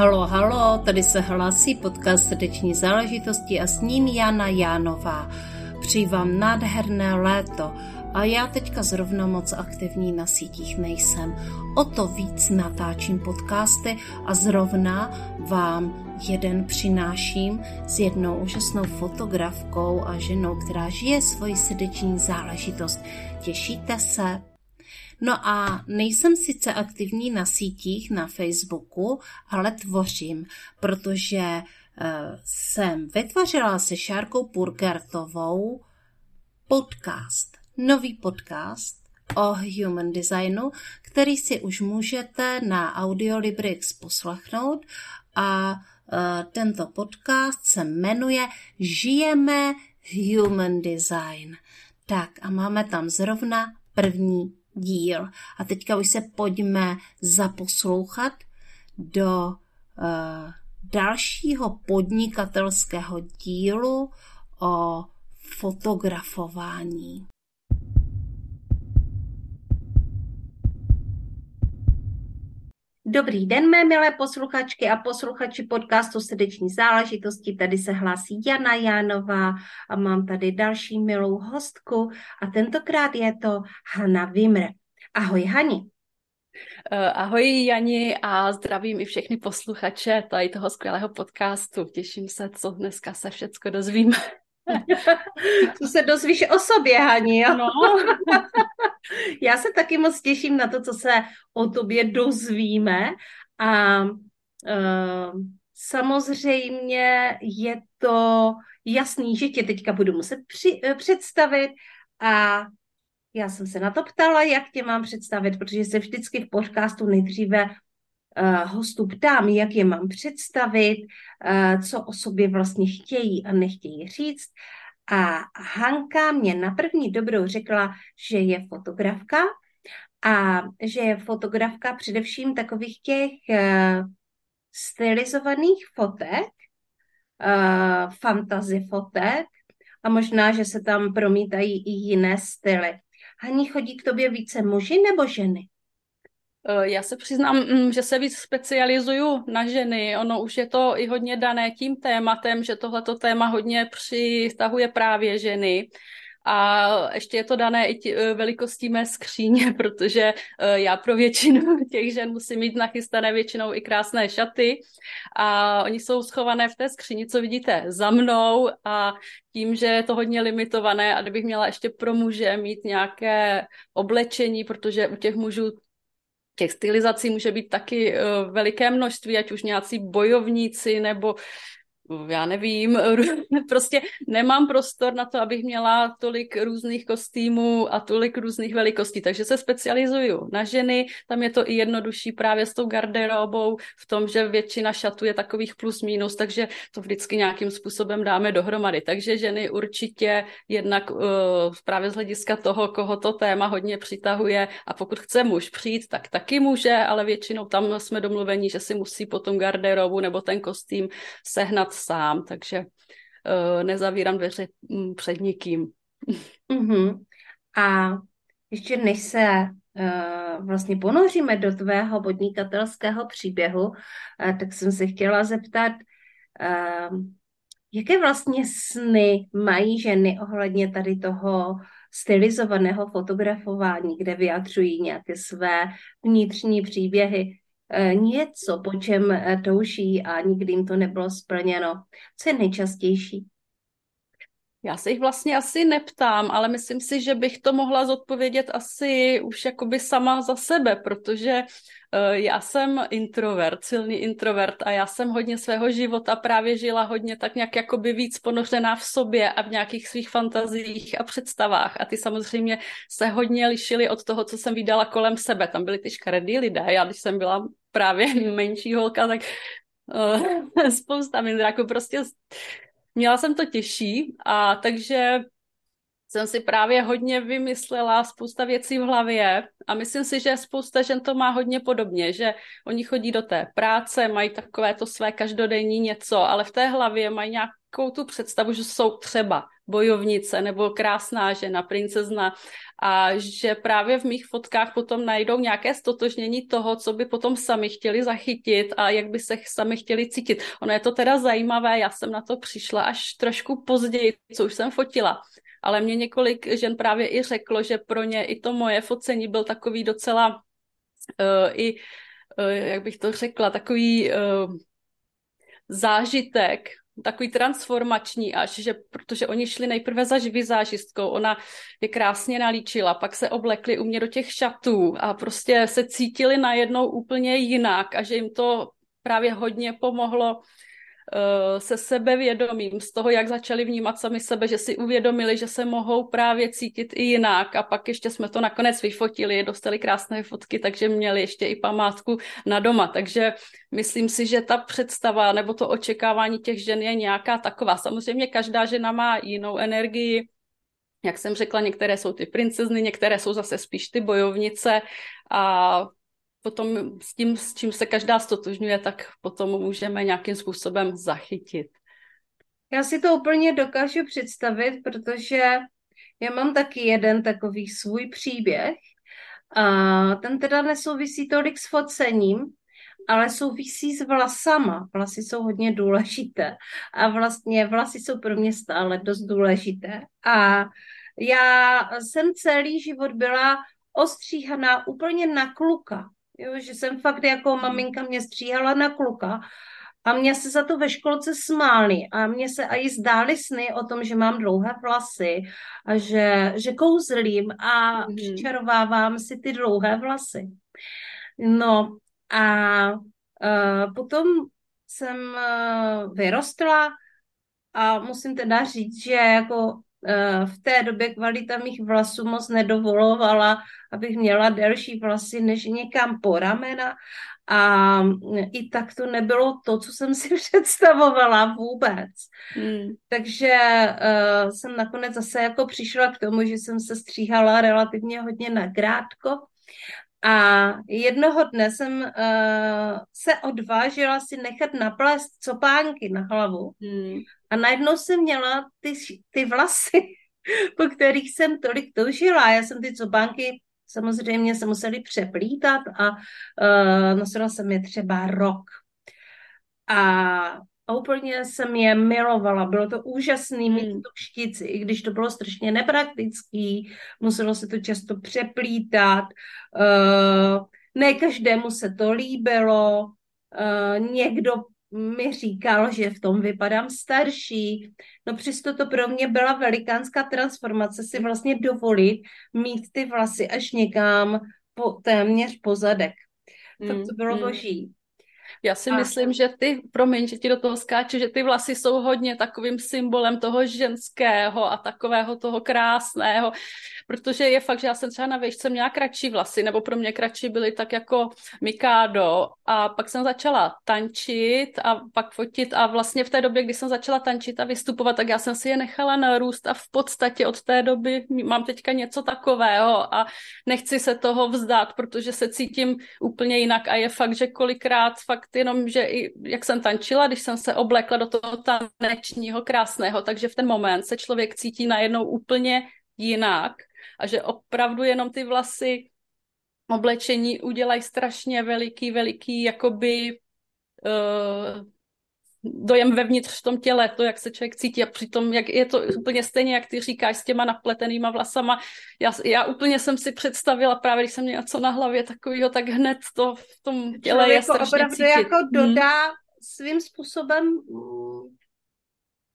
Halo, halo, tady se hlásí podcast Srdeční záležitosti a s ním Jana Jánová. Přeji vám nádherné léto a já teďka zrovna moc aktivní na sítích nejsem. O to víc natáčím podcasty a zrovna vám jeden přináším s jednou úžasnou fotografkou a ženou, která žije svoji srdeční záležitost. Těšíte se? No a nejsem sice aktivní na sítích, na Facebooku, ale tvořím, protože uh, jsem vytvořila se Šárkou Purgertovou podcast, nový podcast o human designu, který si už můžete na Audiolibrix poslechnout a uh, tento podcast se jmenuje Žijeme human design. Tak a máme tam zrovna první díl. A teďka už se pojďme zaposlouchat do uh, dalšího podnikatelského dílu o fotografování. Dobrý den, mé milé posluchačky a posluchači podcastu Srdeční záležitosti. Tady se hlásí Jana Jánová a mám tady další milou hostku a tentokrát je to Hanna Vimr. Ahoj Hani. Eh, ahoj Jani a zdravím i všechny posluchače tady toho skvělého podcastu. Těším se, co dneska se všecko dozvím. Co se dozvíš o sobě, Hani, jo? No. Já se taky moc těším na to, co se o tobě dozvíme a uh, samozřejmě je to jasný, že tě teďka budu muset při, uh, představit a já jsem se na to ptala, jak tě mám představit, protože se vždycky v podcastu nejdříve uh, hostů ptám, jak je mám představit, uh, co o sobě vlastně chtějí a nechtějí říct. A Hanka mě na první dobrou řekla, že je fotografka a že je fotografka především takových těch uh, stylizovaných fotek, uh, fantasy fotek a možná, že se tam promítají i jiné styly. Hani, chodí k tobě více muži nebo ženy? Eh, já se přiznám, mm, že se víc specializuju na ženy. Ono už je to i hodně dané tím tématem, že tohleto téma hodně přitahuje právě ženy. A ještě je to dané i tě, eh, velikostí mé skříně, protože eh, já pro většinu těch žen musím mít nachystané většinou i krásné šaty a oni jsou schované v té skříni, co vidíte za mnou a tím, že je to hodně limitované a kdybych měla ještě pro muže mít nějaké oblečení, protože u těch mužů těch stylizací může být taky uh, veliké množství, ať už nějací bojovníci nebo já nevím, prostě nemám prostor na to, abych měla tolik různých kostýmů a tolik různých velikostí, takže se specializuju na ženy, tam je to i jednodušší právě s tou garderobou v tom, že většina šatů je takových plus minus, takže to vždycky nějakým způsobem dáme dohromady, takže ženy určitě jednak uh, právě z hlediska toho, koho to téma hodně přitahuje a pokud chce muž přijít, tak taky může, ale většinou tam jsme domluveni, že si musí potom garderobu nebo ten kostým sehnat sám, takže uh, nezavírám dveře mm, před nikým. Uh-huh. A ještě než se uh, vlastně ponoříme do tvého podnikatelského příběhu, uh, tak jsem se chtěla zeptat, uh, jaké vlastně sny mají ženy ohledně tady toho stylizovaného fotografování, kde vyjadřují nějaké své vnitřní příběhy. Eh, něco, po čem eh, touží a nikdy jim to nebylo splněno. Co je nejčastější? Já se jich vlastně asi neptám, ale myslím si, že bych to mohla zodpovědět asi už jakoby sama za sebe, protože uh, já jsem introvert, silný introvert a já jsem hodně svého života právě žila hodně tak nějak jakoby víc ponořená v sobě a v nějakých svých fantazích a představách a ty samozřejmě se hodně lišily od toho, co jsem vydala kolem sebe. Tam byly ty škaredý lidé, já když jsem byla právě menší holka, tak uh, spousta mindráků prostě měla jsem to těžší a takže jsem si právě hodně vymyslela spousta věcí v hlavě a myslím si, že spousta žen to má hodně podobně, že oni chodí do té práce, mají takové to své každodenní něco, ale v té hlavě mají nějakou tu představu, že jsou třeba bojovnice nebo krásná žena, princezna a že právě v mých fotkách potom najdou nějaké stotožnění toho, co by potom sami chtěli zachytit a jak by se sami chtěli cítit. Ono je to teda zajímavé, já jsem na to přišla až trošku později, co už jsem fotila. Ale mě několik žen právě i řeklo, že pro ně i to moje focení byl takový docela uh, i, uh, jak bych to řekla, takový uh, zážitek, takový transformační až, že protože oni šli nejprve za vizážistkou, ona je krásně nalíčila, pak se oblekli u mě do těch šatů a prostě se cítili najednou úplně jinak a že jim to právě hodně pomohlo se sebevědomím, z toho, jak začali vnímat sami sebe, že si uvědomili, že se mohou právě cítit i jinak. A pak ještě jsme to nakonec vyfotili, dostali krásné fotky, takže měli ještě i památku na doma, takže myslím si, že ta představa nebo to očekávání těch žen je nějaká taková. Samozřejmě každá žena má jinou energii, jak jsem řekla, některé jsou ty princezny, některé jsou zase spíš ty bojovnice. A potom s tím, s čím se každá stotožňuje, tak potom můžeme nějakým způsobem zachytit. Já si to úplně dokážu představit, protože já mám taky jeden takový svůj příběh. A ten teda nesouvisí tolik s focením, ale souvisí s vlasama. Vlasy jsou hodně důležité a vlastně vlasy jsou pro mě stále dost důležité. A já jsem celý život byla ostříhaná úplně na kluka. Jo, že jsem fakt jako maminka mě stříhala na kluka a mě se za to ve školce smáli a mě se i zdály sny o tom, že mám dlouhé vlasy a že, že kouzlím a mm. přičarovávám si ty dlouhé vlasy. No a uh, potom jsem uh, vyrostla a musím teda říct, že jako v té době kvalita mých vlasů moc nedovolovala, abych měla delší vlasy než někam po ramena a i tak to nebylo to, co jsem si představovala vůbec. Hmm. Takže uh, jsem nakonec zase jako přišla k tomu, že jsem se stříhala relativně hodně na krátko. A jednoho dne jsem uh, se odvážila si nechat naplést copánky na hlavu. Hmm. A najednou jsem měla ty, ty vlasy, po kterých jsem tolik toužila. Já jsem ty copánky samozřejmě se museli přeplítat a uh, nosila jsem je třeba rok. A, a úplně jsem je milovala. Bylo to úžasný mít hmm. tu štici, i když to bylo strašně nepraktický, muselo se to často přeplítat. Uh, ne každému se to líbilo, uh, někdo mi říkal, že v tom vypadám starší. No přesto to pro mě byla velikánská transformace si vlastně dovolit mít ty vlasy až někam po, téměř po zadek. Mm, to, to bylo mm. boží. Já si a... myslím, že ty, promiň, že ti do toho skáče, že ty vlasy jsou hodně takovým symbolem toho ženského a takového toho krásného, protože je fakt, že já jsem třeba na výšce měla kratší vlasy, nebo pro mě kratší byly tak jako Mikado. A pak jsem začala tančit a pak fotit. A vlastně v té době, kdy jsem začala tančit a vystupovat, tak já jsem si je nechala narůst a v podstatě od té doby mám teďka něco takového a nechci se toho vzdát, protože se cítím úplně jinak. A je fakt, že kolikrát fakt jenom, že i jak jsem tančila, když jsem se oblekla do toho tanečního krásného, takže v ten moment se člověk cítí najednou úplně jinak a že opravdu jenom ty vlasy oblečení udělají strašně veliký, veliký jakoby uh, dojem vevnitř v tom těle, to, jak se člověk cítí a přitom, jak je to úplně stejně, jak ty říkáš, s těma napletenýma vlasama. Já, já úplně jsem si představila právě, když jsem měla co na hlavě takového, tak hned to v tom těle Člověk je strašně opravdu cítit. jako hmm. dodá hmm. svým způsobem mm,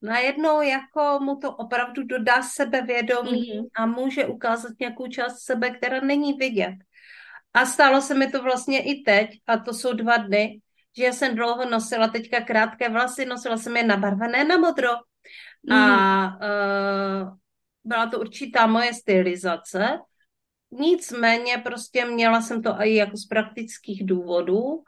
najednou jako mu to opravdu dodá sebevědomí mm-hmm. a může ukázat nějakou část sebe, která není vidět. A stalo se mi to vlastně i teď, a to jsou dva dny, že já jsem dlouho nosila teďka krátké vlasy, nosila jsem je nabarvené na modro. Mm. A uh, byla to určitá moje stylizace. Nicméně prostě měla jsem to i jako z praktických důvodů.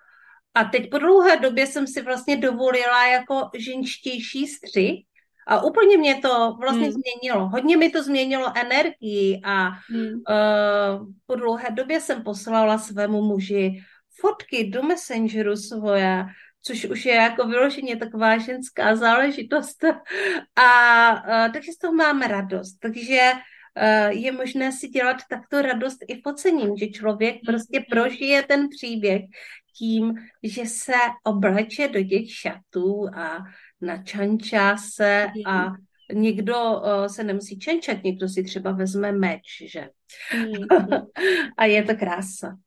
A teď po dlouhé době jsem si vlastně dovolila jako ženštější střih. A úplně mě to vlastně hmm. změnilo. Hodně mi to změnilo energii a hmm. uh, po dlouhé době jsem poslala svému muži fotky do Messengeru svoje což už je jako vyloženě taková ženská záležitost. A, a takže z toho máme radost. Takže je možné si dělat takto radost i focením, že člověk prostě mhm. prožije ten příběh tím, že se obleče do těch šatů a načančá se a mhm. někdo uh, se nemusí čenčat, někdo si třeba vezme meč, že? Mm. a je to krása.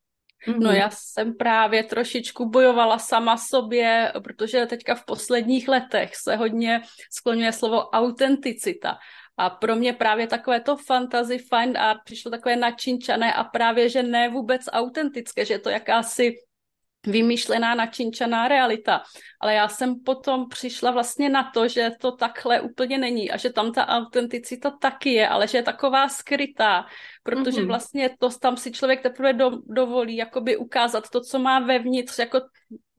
Mm-hmm. No já jsem právě trošičku bojovala sama sobě, protože teďka v posledních letech se hodně skloňuje slovo autenticita. A pro mě právě takové to fantasy find a přišlo takové načinčané a právě, že ne vůbec autentické, že je to jakási vymýšlená, načinčaná realita. Ale já jsem potom přišla vlastně na to, že to takhle úplně není a že tam ta autenticita taky je, ale že je taková skrytá, protože mm-hmm. vlastně to tam si člověk teprve do, dovolí jakoby ukázat to, co má vevnitř, jako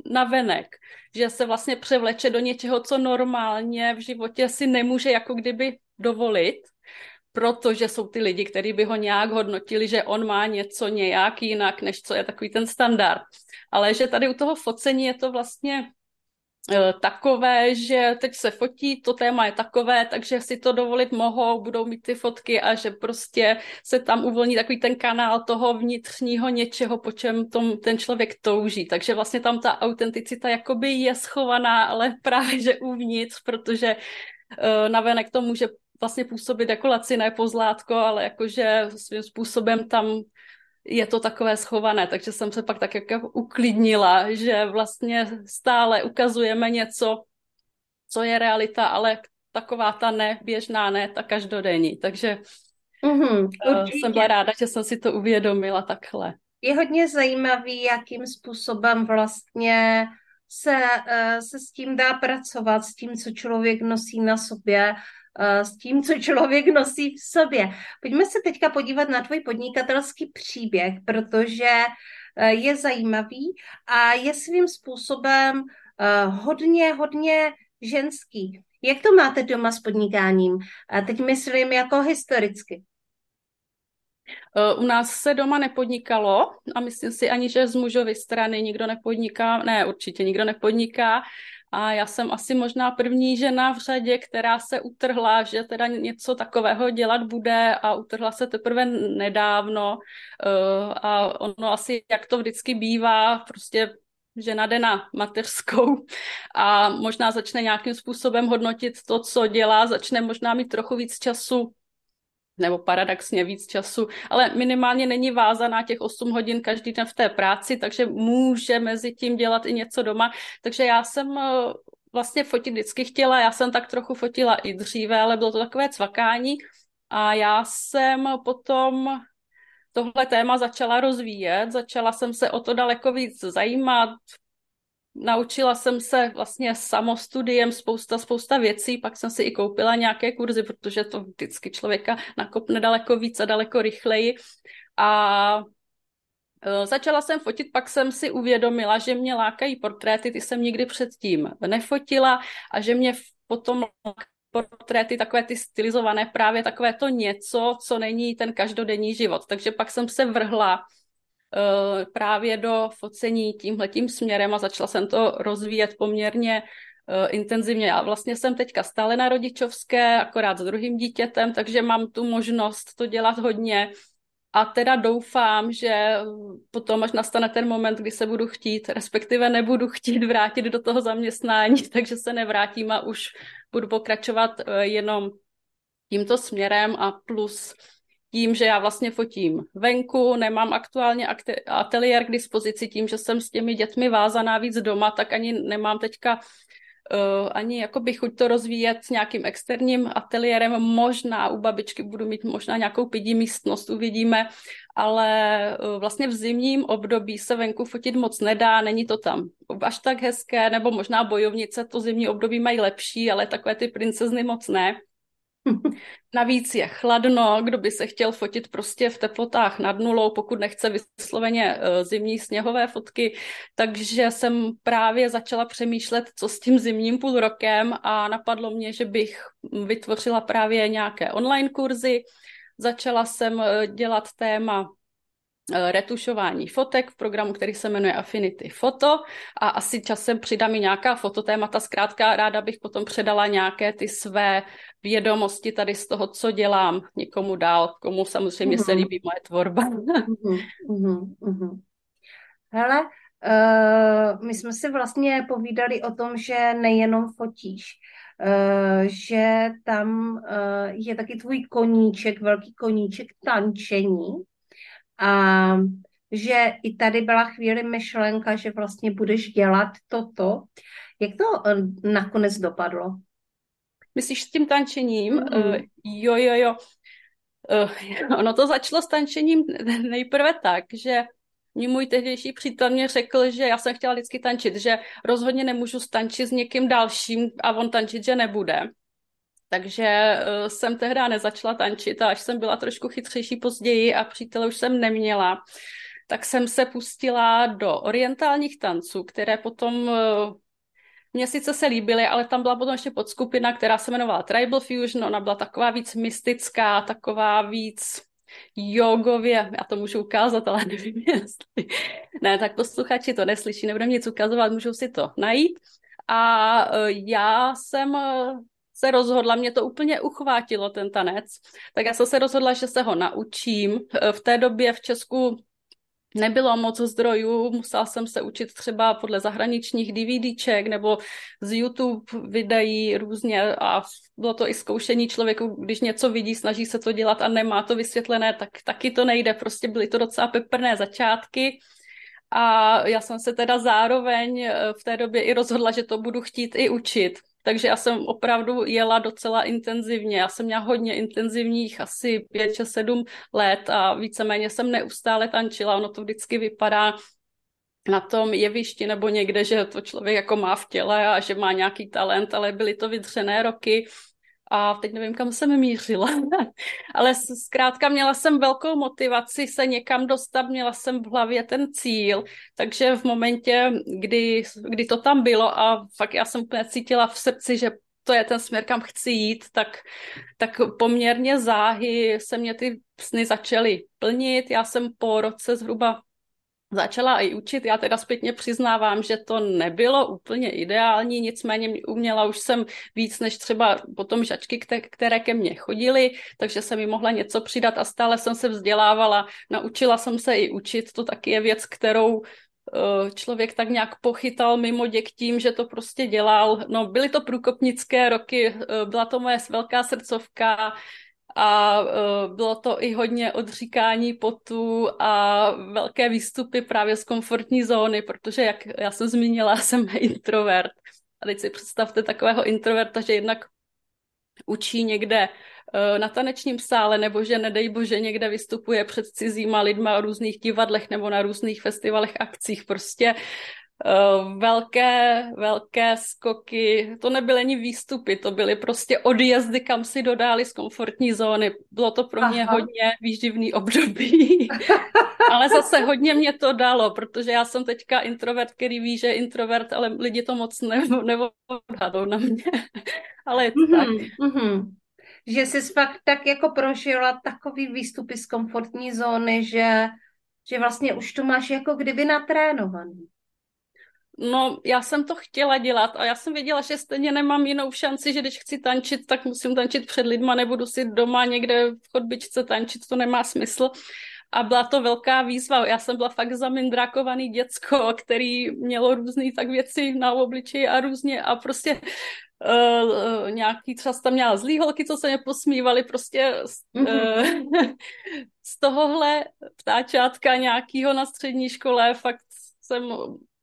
na venek, že se vlastně převleče do něčeho, co normálně v životě si nemůže jako kdyby dovolit, protože jsou ty lidi, kteří by ho nějak hodnotili, že on má něco nějak jinak, než co je takový ten standard. Ale že tady u toho focení je to vlastně e, takové, že teď se fotí, to téma je takové, takže si to dovolit mohou, budou mít ty fotky a že prostě se tam uvolní takový ten kanál toho vnitřního něčeho, po čem tom, ten člověk touží. Takže vlastně tam ta autenticita jakoby je schovaná, ale právě že uvnitř, protože e, navenek to může vlastně působit jako laciné pozlátko, ale jakože svým způsobem tam je to takové schované, takže jsem se pak tak jako uklidnila, že vlastně stále ukazujeme něco, co je realita, ale taková ta ne běžná, ne ta každodenní. Takže mm-hmm, jsem byla ráda, že jsem si to uvědomila takhle. Je hodně zajímavý, jakým způsobem vlastně se, eh, se s tím dá pracovat, s tím, co člověk nosí na sobě, Eh, s tím, co člověk nosí v sobě. Pojďme se teďka podívat na tvůj podnikatelský příběh, protože eh, je zajímavý a je svým způsobem eh, hodně, hodně ženský. Jak to máte doma s podnikáním? Teď myslím jako historicky. U nás se doma nepodnikalo a myslím si ani, že z mužovy strany nikdo nepodniká, ne, určitě nikdo nepodniká a já jsem asi možná první žena v řadě, která se utrhla, že teda něco takového dělat bude a utrhla se teprve nedávno. Eh, a ono asi, jak to vždycky bývá, prostě žena jde na mateřskou a možná začne nějakým způsobem hodnotit to, co dělá, začne možná mít trochu víc času nebo paradoxně víc času, ale minimálně není vázaná těch 8 hodin každý den v té práci, takže může mezi tím dělat i něco doma. Takže já jsem eh, vlastně fotit vždycky chtěla, já jsem tak trochu fotila i dříve, ale bylo to takové cvakání a já jsem potom tohle téma začala rozvíjet, začala jsem se o to daleko víc zajímat, naučila jsem se vlastně samostudiem spousta, spousta věcí, pak jsem si i koupila nějaké kurzy, protože to vždycky člověka nakopne daleko víc a daleko rychleji. A e, Začala jsem fotit, pak jsem si uvědomila, že mě lákají portréty, ty jsem nikdy předtím nefotila a že mě potom portréty, takové ty stylizované, právě takové to něco, co není ten každodenní život. Takže pak jsem se vrhla právě do focení tímhletím směrem a začala jsem to rozvíjet poměrně uh, intenzivně. Já vlastně jsem teďka stále na rodičovské, akorát s druhým dítětem, takže mám tu možnost to dělat hodně. A teda doufám, že potom, až nastane ten moment, kdy se budu chtít, respektive nebudu chtít vrátit do toho zaměstnání, takže se nevrátím a už budu pokračovat eh, jenom tímto směrem a plus tím, že já vlastně fotím venku, nemám aktuálně ateliér k dispozici, tím, že jsem s těmi dětmi vázaná víc doma, tak ani nemám teďka uh, ani jakoby chuť to rozvíjet s nějakým externím ateliérem. Možná u babičky budu mít možná nějakou pidí místnost, uvidíme, ale uh, vlastně v zimním období se venku fotit moc nedá, není to tam až tak hezké, nebo možná bojovnice to zimní období mají lepší, ale takové ty princezny moc ne. Navíc je chladno, kdo by se chtěl fotit prostě v teplotách nad nulou, pokud nechce vysloveně eh, zimní sněhové fotky, takže jsem právě začala přemýšlet, co s tím zimním půl rokem a napadlo mě, že bych vytvořila právě nějaké online kurzy. Začala jsem eh, dělat téma retušování fotek v programu, který se jmenuje Affinity Photo a asi časem přidám i nějaká fototémata. Zkrátka ráda bych potom předala nějaké ty své vědomosti tady z toho, co dělám někomu dál, komu samozřejmě mm-hmm. se líbí moje tvorba. mm-hmm, mm-hmm. Hele, uh, my jsme si vlastně povídali o tom, že nejenom fotíš, uh, že tam uh, je taky tvůj koníček, velký koníček tančení. A že i tady byla chvíli myšlenka, že vlastně budeš dělat toto. Jak to eh, nakonec dopadlo? Myslíš s tím tančením? Mm-hmm. Uh, jo, jo, jo. Uh, ono to začalo s tančením nejprve tak, že mě můj tehdejší přítel mě řekl, že já jsem chtěla vždycky tančit, že rozhodně nemůžu stančit s někým dalším a on tančit, že nebude. Takže uh, jsem tehdy nezačala tančit a až jsem byla trošku chytřejší později a přítele už jsem neměla, tak jsem se pustila do orientálních tanců, které potom uh, mně sice se líbily, ale tam byla potom ještě podskupina, která se jmenovala Tribal Fusion, ona byla taková víc mystická, taková víc jogově, já to můžu ukázat, ale nevím, jestli... Ne, tak posluchači to neslyší, nebudem nic ukazovat, můžou si to najít. A uh, já jsem se rozhodla, mě to úplně uchvátilo, ten tanec, tak já jsem se rozhodla, že se ho naučím. V té době v Česku nebylo moc zdrojů, musela jsem se učit třeba podle zahraničních DVDček nebo z YouTube videí různě a bylo to i zkoušení člověku, když něco vidí, snaží se to dělat a nemá to vysvětlené, tak taky to nejde, prostě byly to docela peprné začátky. A já jsem se teda zároveň v té době i rozhodla, že to budu chtít i učit. Takže já jsem opravdu jela docela intenzivně. Já jsem měla hodně intenzivních, asi 5 7 let a víceméně jsem neustále tančila. Ono to vždycky vypadá na tom jevišti nebo někde, že to člověk jako má v těle a že má nějaký talent, ale byly to vydřené roky a teď nevím, kam jsem mířila, ale zkrátka měla jsem velkou motivaci se někam dostat, měla jsem v hlavě ten cíl, takže v momentě, kdy, kdy to tam bylo a fakt já jsem úplně cítila v srdci, že to je ten směr, kam chci jít, tak, tak poměrně záhy se mě ty sny začaly plnit. Já jsem po roce zhruba začala i učit. Já teda zpětně přiznávám, že to nebylo úplně ideální, nicméně uměla už jsem víc než třeba potom žačky, které ke mně chodily, takže jsem mi mohla něco přidat a stále jsem se vzdělávala. Naučila jsem se i učit, to taky je věc, kterou eh, člověk tak nějak pochytal mimo děk tím, že to prostě dělal. No, byly to průkopnické roky, eh, byla to moje velká srdcovka, a uh, bylo to i hodně odříkání potu a velké výstupy právě z komfortní zóny, protože jak já jsem zmínila, jsem introvert. A teď si představte takového introverta, že jednak učí někde uh, na tanečním sále, nebo že nedej bože někde vystupuje před cizíma lidma o různých divadlech nebo na různých festivalech, akcích. Prostě velké, velké skoky, to nebyly ani výstupy, to byly prostě odjezdy, kam si dodali z komfortní zóny. Bylo to pro mě Aha. hodně výživný období, ale zase hodně mě to dalo, protože já jsem teďka introvert, který ví, že je introvert, ale lidi to moc nevodhadou na mě. ale je to mm-hmm, tak. Mm-hmm. Že jsi fakt tak jako prožila takový výstupy z komfortní zóny, že, že vlastně už to máš jako kdyby natrénovaný. No, já jsem to chtěla dělat a já jsem věděla, že stejně nemám jinou šanci, že když chci tančit, tak musím tančit před lidma, nebudu si doma někde v chodbičce tančit, to nemá smysl. A byla to velká výzva. Já jsem byla fakt zamindrákovaný děcko, který mělo různé tak věci na obličeji a různě a prostě Uh, nějaký třeba tam měla zlý holky, co se mě posmívali, prostě z, mm-hmm. uh, z tohohle ptáčátka nějakýho na střední škole fakt jsem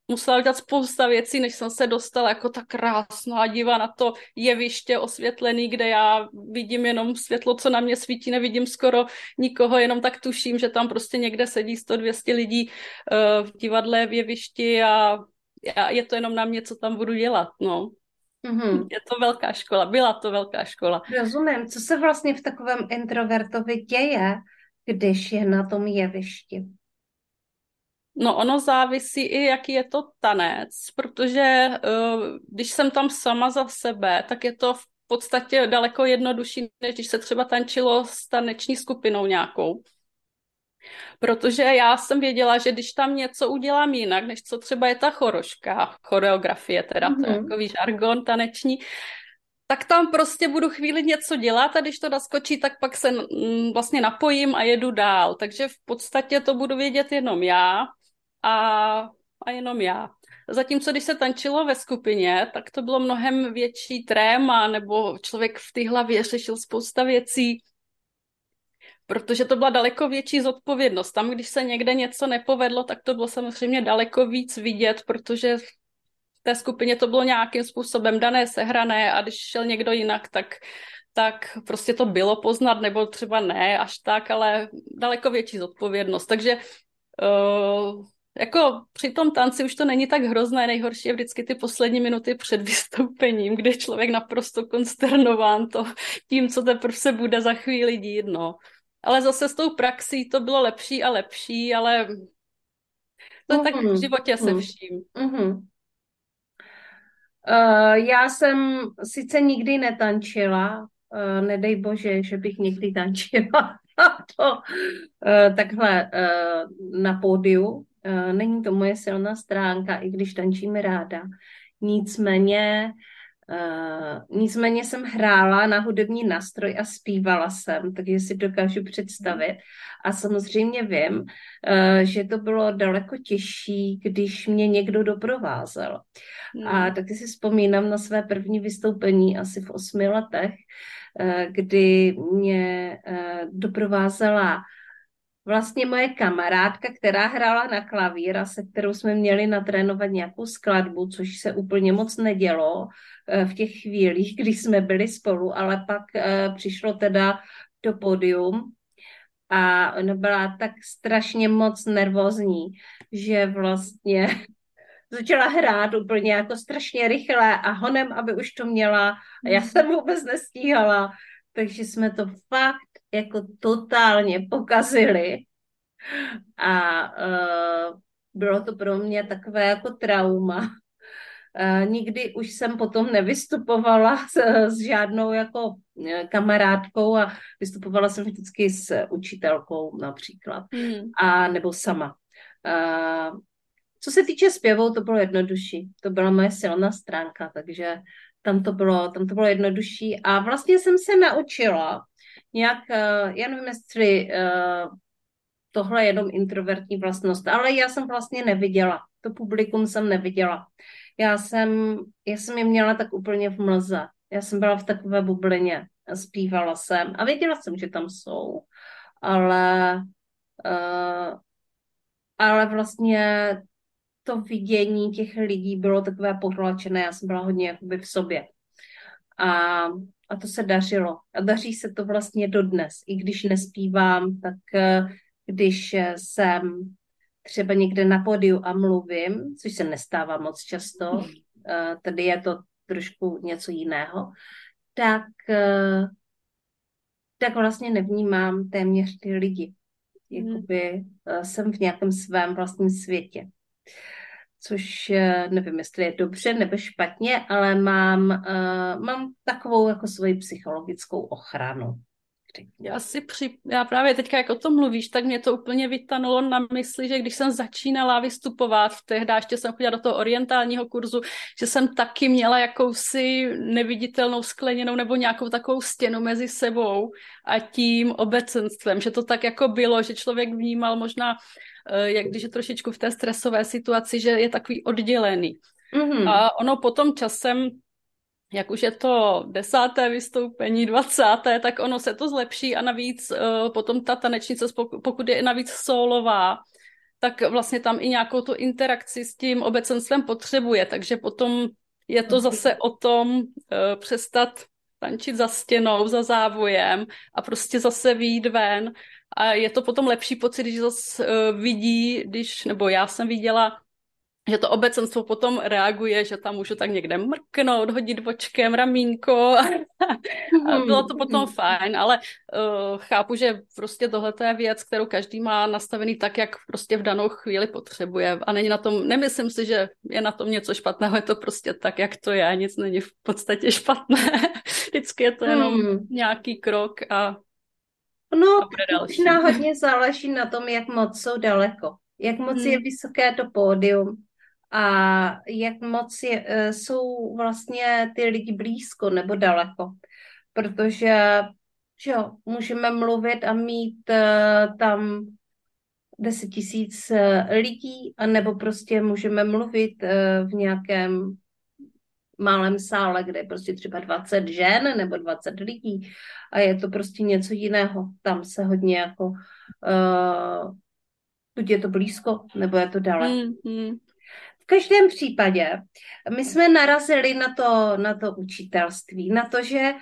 musela udělat spousta věcí, než jsem se dostala jako ta krásná diva na to jeviště osvětlený, kde já vidím jenom světlo, co na mě svítí, nevidím skoro nikoho, jenom tak tuším, že tam prostě někde sedí 100-200 lidí uh, v divadle, v jevišti a, a je to jenom na mě, co tam budu dělat, no. Mm-hmm. Je to velká škola, byla to velká škola. Rozumím. Co se vlastně v takovém introvertovi děje, když je na tom jevišti? No ono závisí i, jaký je to tanec, protože uh, když jsem tam sama za sebe, tak je to v podstatě daleko jednodušší, než když se třeba tančilo s taneční skupinou nějakou. Protože já jsem věděla, že když tam něco udělám jinak, než co třeba je ta choroška, choreografie, teda mm-hmm. to je mhm. takový žargon taneční, tak tam prostě budu chvíli něco dělat a když to naskočí, tak pak se mm, vlastně napojím a jedu dál. Takže v podstatě to budu vědět jenom já a, a jenom já. Zatímco když se tančilo ve skupině, tak to bylo mnohem větší tréma, nebo člověk v té hlavě řešil spousta věcí, protože to byla daleko větší zodpovědnost. Tam, když se někde něco nepovedlo, tak to bylo samozřejmě daleko víc vidět, protože v té skupině to bylo nějakým způsobem dané, sehrané a když šel někdo jinak, tak tak prostě to bylo poznat, nebo třeba ne až tak, ale daleko větší zodpovědnost. Takže uh, jako při tom tanci už to není tak hrozné, nejhorší je vždycky ty poslední minuty před vystoupením, kde člověk naprosto konsternován to tím, co teprve se bude za chvíli dít, no. Ale zase s tou praxí to bylo lepší a lepší, ale to mm-hmm. tak v životě se mhm. vším. Mm-hmm. Uh, já jsem sice nikdy netančila, uh, nedej bože, že bych někdy tančila to, uh, takhle uh, na pódiu, není to moje silná stránka, i když tančím ráda. Nicméně, uh, nicméně jsem hrála na hudební nástroj a zpívala jsem, takže si dokážu představit. A samozřejmě vím, uh, že to bylo daleko těžší, když mě někdo doprovázel. Hmm. A taky si vzpomínám na své první vystoupení asi v osmi letech, uh, kdy mě uh, doprovázela vlastně moje kamarádka, která hrála na klavír a se kterou jsme měli natrénovat nějakou skladbu, což se úplně moc nedělo eh, v těch chvílích, kdy jsme byli spolu, ale pak eh, přišlo teda do pódium a ona byla tak strašně moc nervózní, že vlastně začala hrát úplně jako strašně rychle a honem, aby už to měla a já jsem vůbec nestíhala, takže jsme to fakt jako totálně pokazili a uh, bylo to pro mě takové jako trauma. Uh, nikdy už jsem potom nevystupovala s, s žádnou jako e, kamarádkou a vystupovala jsem vždycky s učitelkou například. Hmm. A nebo sama. Uh, co se týče zpěvu, to bylo jednodušší. To byla moje silná stránka, takže tam to bylo, tam to bylo jednodušší. A vlastně jsem se naučila nějak, uh, já nevím, jestli uh, tohle je jenom introvertní vlastnost, ale já jsem vlastně neviděla. To publikum jsem neviděla. Já jsem, já jsem je měla tak úplně v mlze. Já jsem byla v takové bublině, zpívala jsem a věděla jsem, že tam jsou, ale, uh, ale vlastně to vidění těch lidí bylo takové potlačené, já jsem byla hodně jakoby v sobě. A, a to se dařilo. A daří se to vlastně dodnes. I když nespívám, tak uh, když jsem třeba někde na podiu a mluvím, což se nestává moc často, hmm. eh, tady je to trošku něco jiného, tak, eh, tak vlastně nevnímám téměř ty lidi. Jakoby hmm. jsem v nějakém svém vlastním světě. Což nevím, jestli je dobře nebo špatně, ale mám, mám takovou jako svoji psychologickou ochranu. Já si při... já právě teďka, jak o tom mluvíš, tak mě to úplně vytanulo na mysli, že když jsem začínala vystupovat, v tehdy ještě jsem chodila do toho orientálního kurzu, že jsem taky měla jakousi neviditelnou skleněnou nebo nějakou takovou stěnu mezi sebou a tím obecenstvem, že to tak jako bylo, že člověk vnímal možná, eh, jak když je trošičku v té stresové situaci, že je takový oddělený. Mm-hmm. A ono potom časem jak už je to desáté vystoupení, dvacáté, tak ono se to zlepší a navíc uh, potom ta tanečnice, pokud je navíc solová, tak vlastně tam i nějakou tu interakci s tím obecenstvem potřebuje, takže potom je to zase o tom uh, přestat tančit za stěnou, za závojem a prostě zase výjít ven a je to potom lepší pocit, když zase uh, vidí, když, nebo já jsem viděla že to obecenstvo potom reaguje, že tam můžu tak někde mrknout, hodit bočkem ramínko a bylo to potom hmm. fajn, ale uh, chápu, že prostě tohle je věc, kterou každý má nastavený tak, jak prostě v danou chvíli potřebuje a není na tom, nemyslím si, že je na tom něco špatného, je to prostě tak, jak to je, nic není v podstatě špatné, vždycky je to jenom hmm. nějaký krok a No, možná hodně záleží na tom, jak moc jsou daleko, jak moc hmm. je vysoké to pódium a jak moc je, e, jsou vlastně ty lidi blízko nebo daleko. Protože že jo, můžeme mluvit a mít uh, tam 10 tisíc uh, lidí, anebo prostě můžeme mluvit uh, v nějakém malém sále, kde je prostě třeba 20 žen nebo 20 lidí a je to prostě něco jiného. Tam se hodně jako uh, buď je to blízko, nebo je to daleko. Mm, mm. V každém případě my jsme narazili na to, na to učitelství, na to, že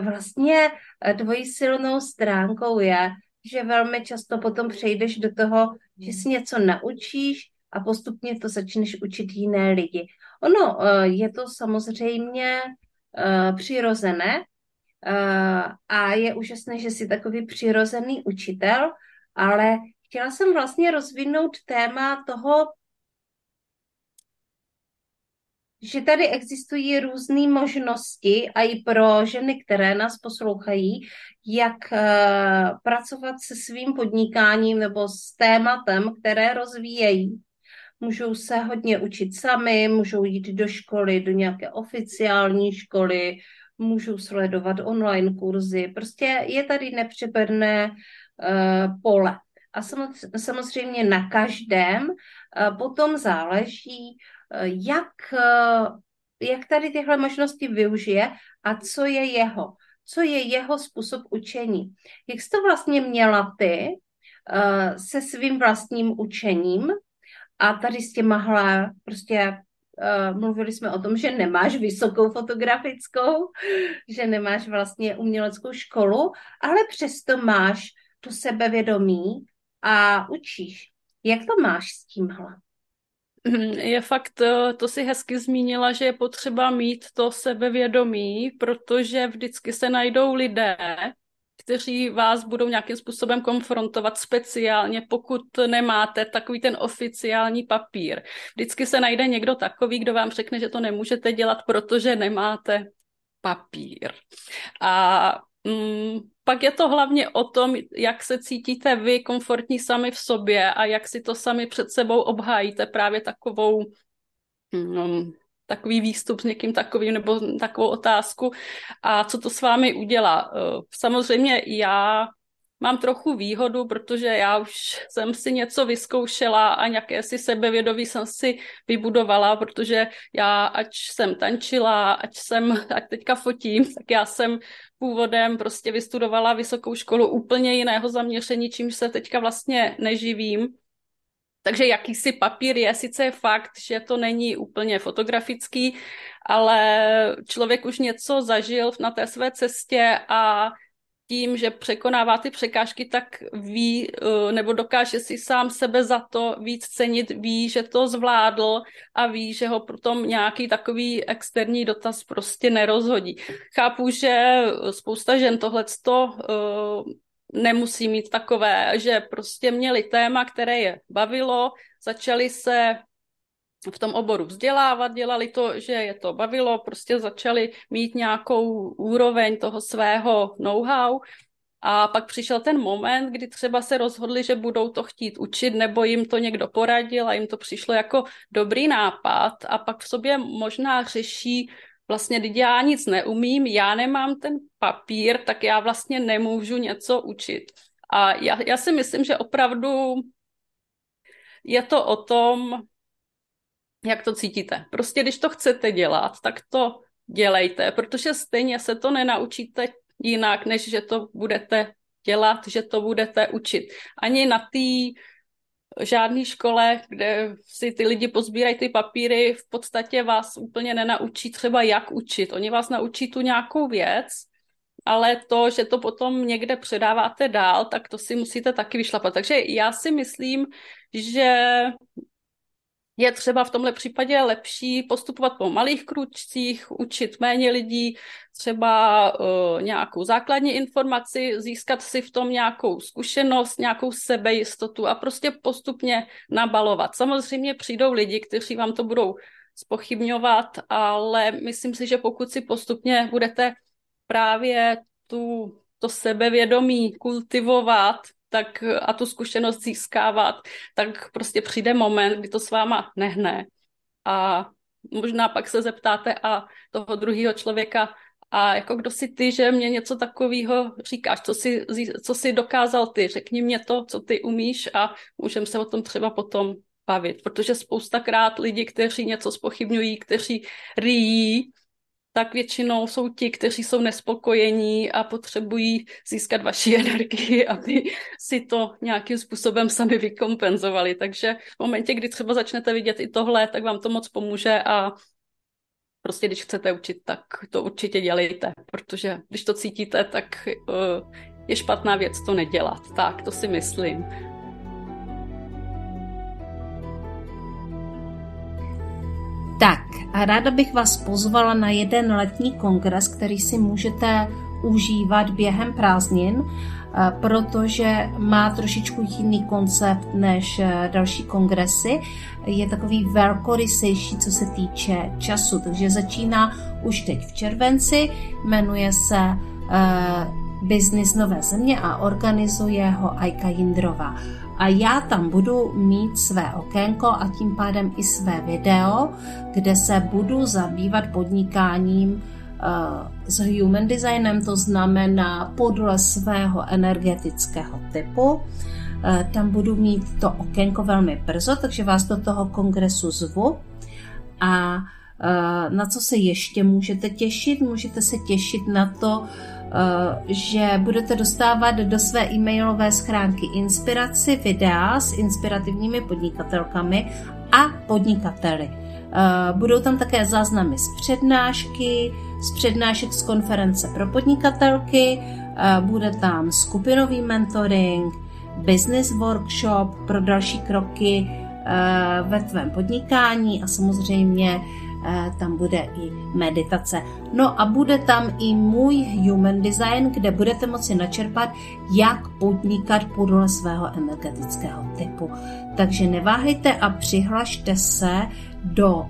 vlastně dvojí silnou stránkou je, že velmi často potom přejdeš do toho, že si něco naučíš a postupně to začneš učit jiné lidi. Ono eh, je to samozřejmě eh, přirozené eh, a je úžasné, že jsi takový přirozený učitel, ale chtěla jsem vlastně rozvinout téma toho, že tady existují různé možnosti a i pro ženy, které nás poslouchají, jak pracovat se svým podnikáním nebo s tématem, které rozvíjejí můžou se hodně učit sami, můžou jít do školy, do nějaké oficiální školy, můžou sledovat online kurzy. Prostě je tady nepřeberné uh, pole. A samozřejmě na každém uh, potom záleží, uh, jak, uh, jak tady tyhle možnosti využije a co je jeho. Co je jeho způsob učení. Jak jsi to vlastně měla ty uh, se svým vlastním učením, a tady s těmahle prostě uh, mluvili jsme o tom, že nemáš vysokou fotografickou, že nemáš vlastně uměleckou školu, ale přesto máš to sebevědomí a učíš. Jak to máš s tímhle? Je fakt, eh, to si hezky zmínila, že je potřeba mít to sebevědomí, protože vždycky se najdou lidé, kteří vás budou nějakým způsobem konfrontovat speciálně, pokud nemáte takový ten oficiální papír. Vždycky se najde někdo takový, kdo vám řekne, že to nemůžete dělat, protože nemáte papír. A mm, pak je to hlavně o tom, jak se cítíte vy komfortní sami v sobě a jak si to sami před sebou obhájíte právě takovou mm, takový výstup s někým takovým nebo takovou otázku a co to s vámi udělá. Eh, samozřejmě já mám trochu výhodu, protože já už jsem si něco vyzkoušela a nějaké si sebevědomí jsem si vybudovala, protože já, ať jsem tančila, ať jsem, ať teďka fotím, tak já jsem původem prostě vystudovala vysokou školu úplně jiného zaměření, čímž se teďka vlastně neživím. Takže jakýsi papír je, sice fakt, že to není úplně fotografický, ale člověk už něco zažil na té své cestě a tím, že překonává ty překážky, tak ví, eh, nebo dokáže si sám sebe za to víc cenit, ví, že to zvládl a ví, že ho potom nějaký takový externí dotaz prostě nerozhodí. Chápu, že spousta žen tohleto eh, nemusí mít takové, že prostě měli téma, které je bavilo, začali se v tom oboru vzdělávat, dělali to, že je to bavilo, prostě začali mít nějakou úroveň toho svého know-how. A pak přišel ten moment, kdy třeba se rozhodli, že budou to chtít učit, nebo jim to někdo poradil a jim to přišlo jako dobrý nápad a pak v sobě možná řeší vlastně, když já nic neumím, já nemám ten papír, tak já vlastně nemůžu něco učit. A já, já si myslím, že opravdu je to o tom, jak to cítíte. Prostě když to chcete dělat, tak to dělejte, protože stejně se to nenaučíte jinak, než že to budete dělat, že to budete učit. Ani na té žádné škole, kde si ty lidi pozbírají ty papíry, v podstatě vás úplně nenaučí třeba jak učit. Oni vás naučí tu nějakou věc, ale to, že to potom někde předáváte dál, tak to si musíte taky vyšlapat. Takže já si myslím, že je třeba v tomhle případě lepší postupovat po malých kručcích, učit méně lidí, třeba uh, nějakou základní informaci, získat si v tom nějakou zkušenost, nějakou sebejistotu a prostě postupně nabalovat. Samozřejmě přijdou lidi, kteří vám to budou spochybňovat, ale myslím si, že pokud si postupně budete právě tu to sebevědomí kultivovat, tak a tu zkušenost získávat, tak prostě přijde moment, kdy to s váma nehne. A možná pak se zeptáte a toho druhého člověka, a jako kdo si ty, že mě něco takového říkáš, co si, co si dokázal ty, řekni mě to, co ty umíš a můžeme se o tom třeba potom bavit, protože spoustakrát lidi, kteří něco spochybňují, kteří rýjí, tak většinou jsou ti, kteří jsou nespokojení a potřebují získat vaši energii, aby si to nějakým způsobem sami vykompenzovali. Takže v momentě, kdy třeba začnete vidět i tohle, tak vám to moc pomůže a prostě když chcete učit, tak to určitě dělejte, protože když to cítíte, tak uh, je špatná věc to nedělat. Tak, to si myslím. Tak a ráda bych vás pozvala na jeden letní kongres, který si můžete užívat během prázdnin, eh, protože má trošičku jiný koncept než eh, další kongresy. Je takový velkorysejší, co se týče času, takže začíná už teď v červenci, jmenuje se uh, Business Nové země a organizuje ho Ajka Jindrova a já tam budu mít své okénko a tím pádem i své video, kde se budu zabývat podnikáním uh, s human designem, to znamená podle svého energetického typu. Uh, tam budu mít to okénko velmi brzo, takže vás do toho kongresu zvu. A uh, na co se ještě můžete těšit? Můžete se těšit na to, Eh, že budete dostávat do své e-mailové schránky inspiraci, videa s inspirativními podnikatelkami a podnikateli. Eh, budou tam také záznamy z přednášky, z přednášek z konference pro podnikatelky, eh, bude tam skupinový mentoring, business workshop pro další kroky ve tvém podnikání a samozřejmě Eh, tam bude i meditace. No a bude tam i můj human design, kde budete moci načerpat, jak podnikat podle svého energetického typu. Takže neváhejte a přihlašte se do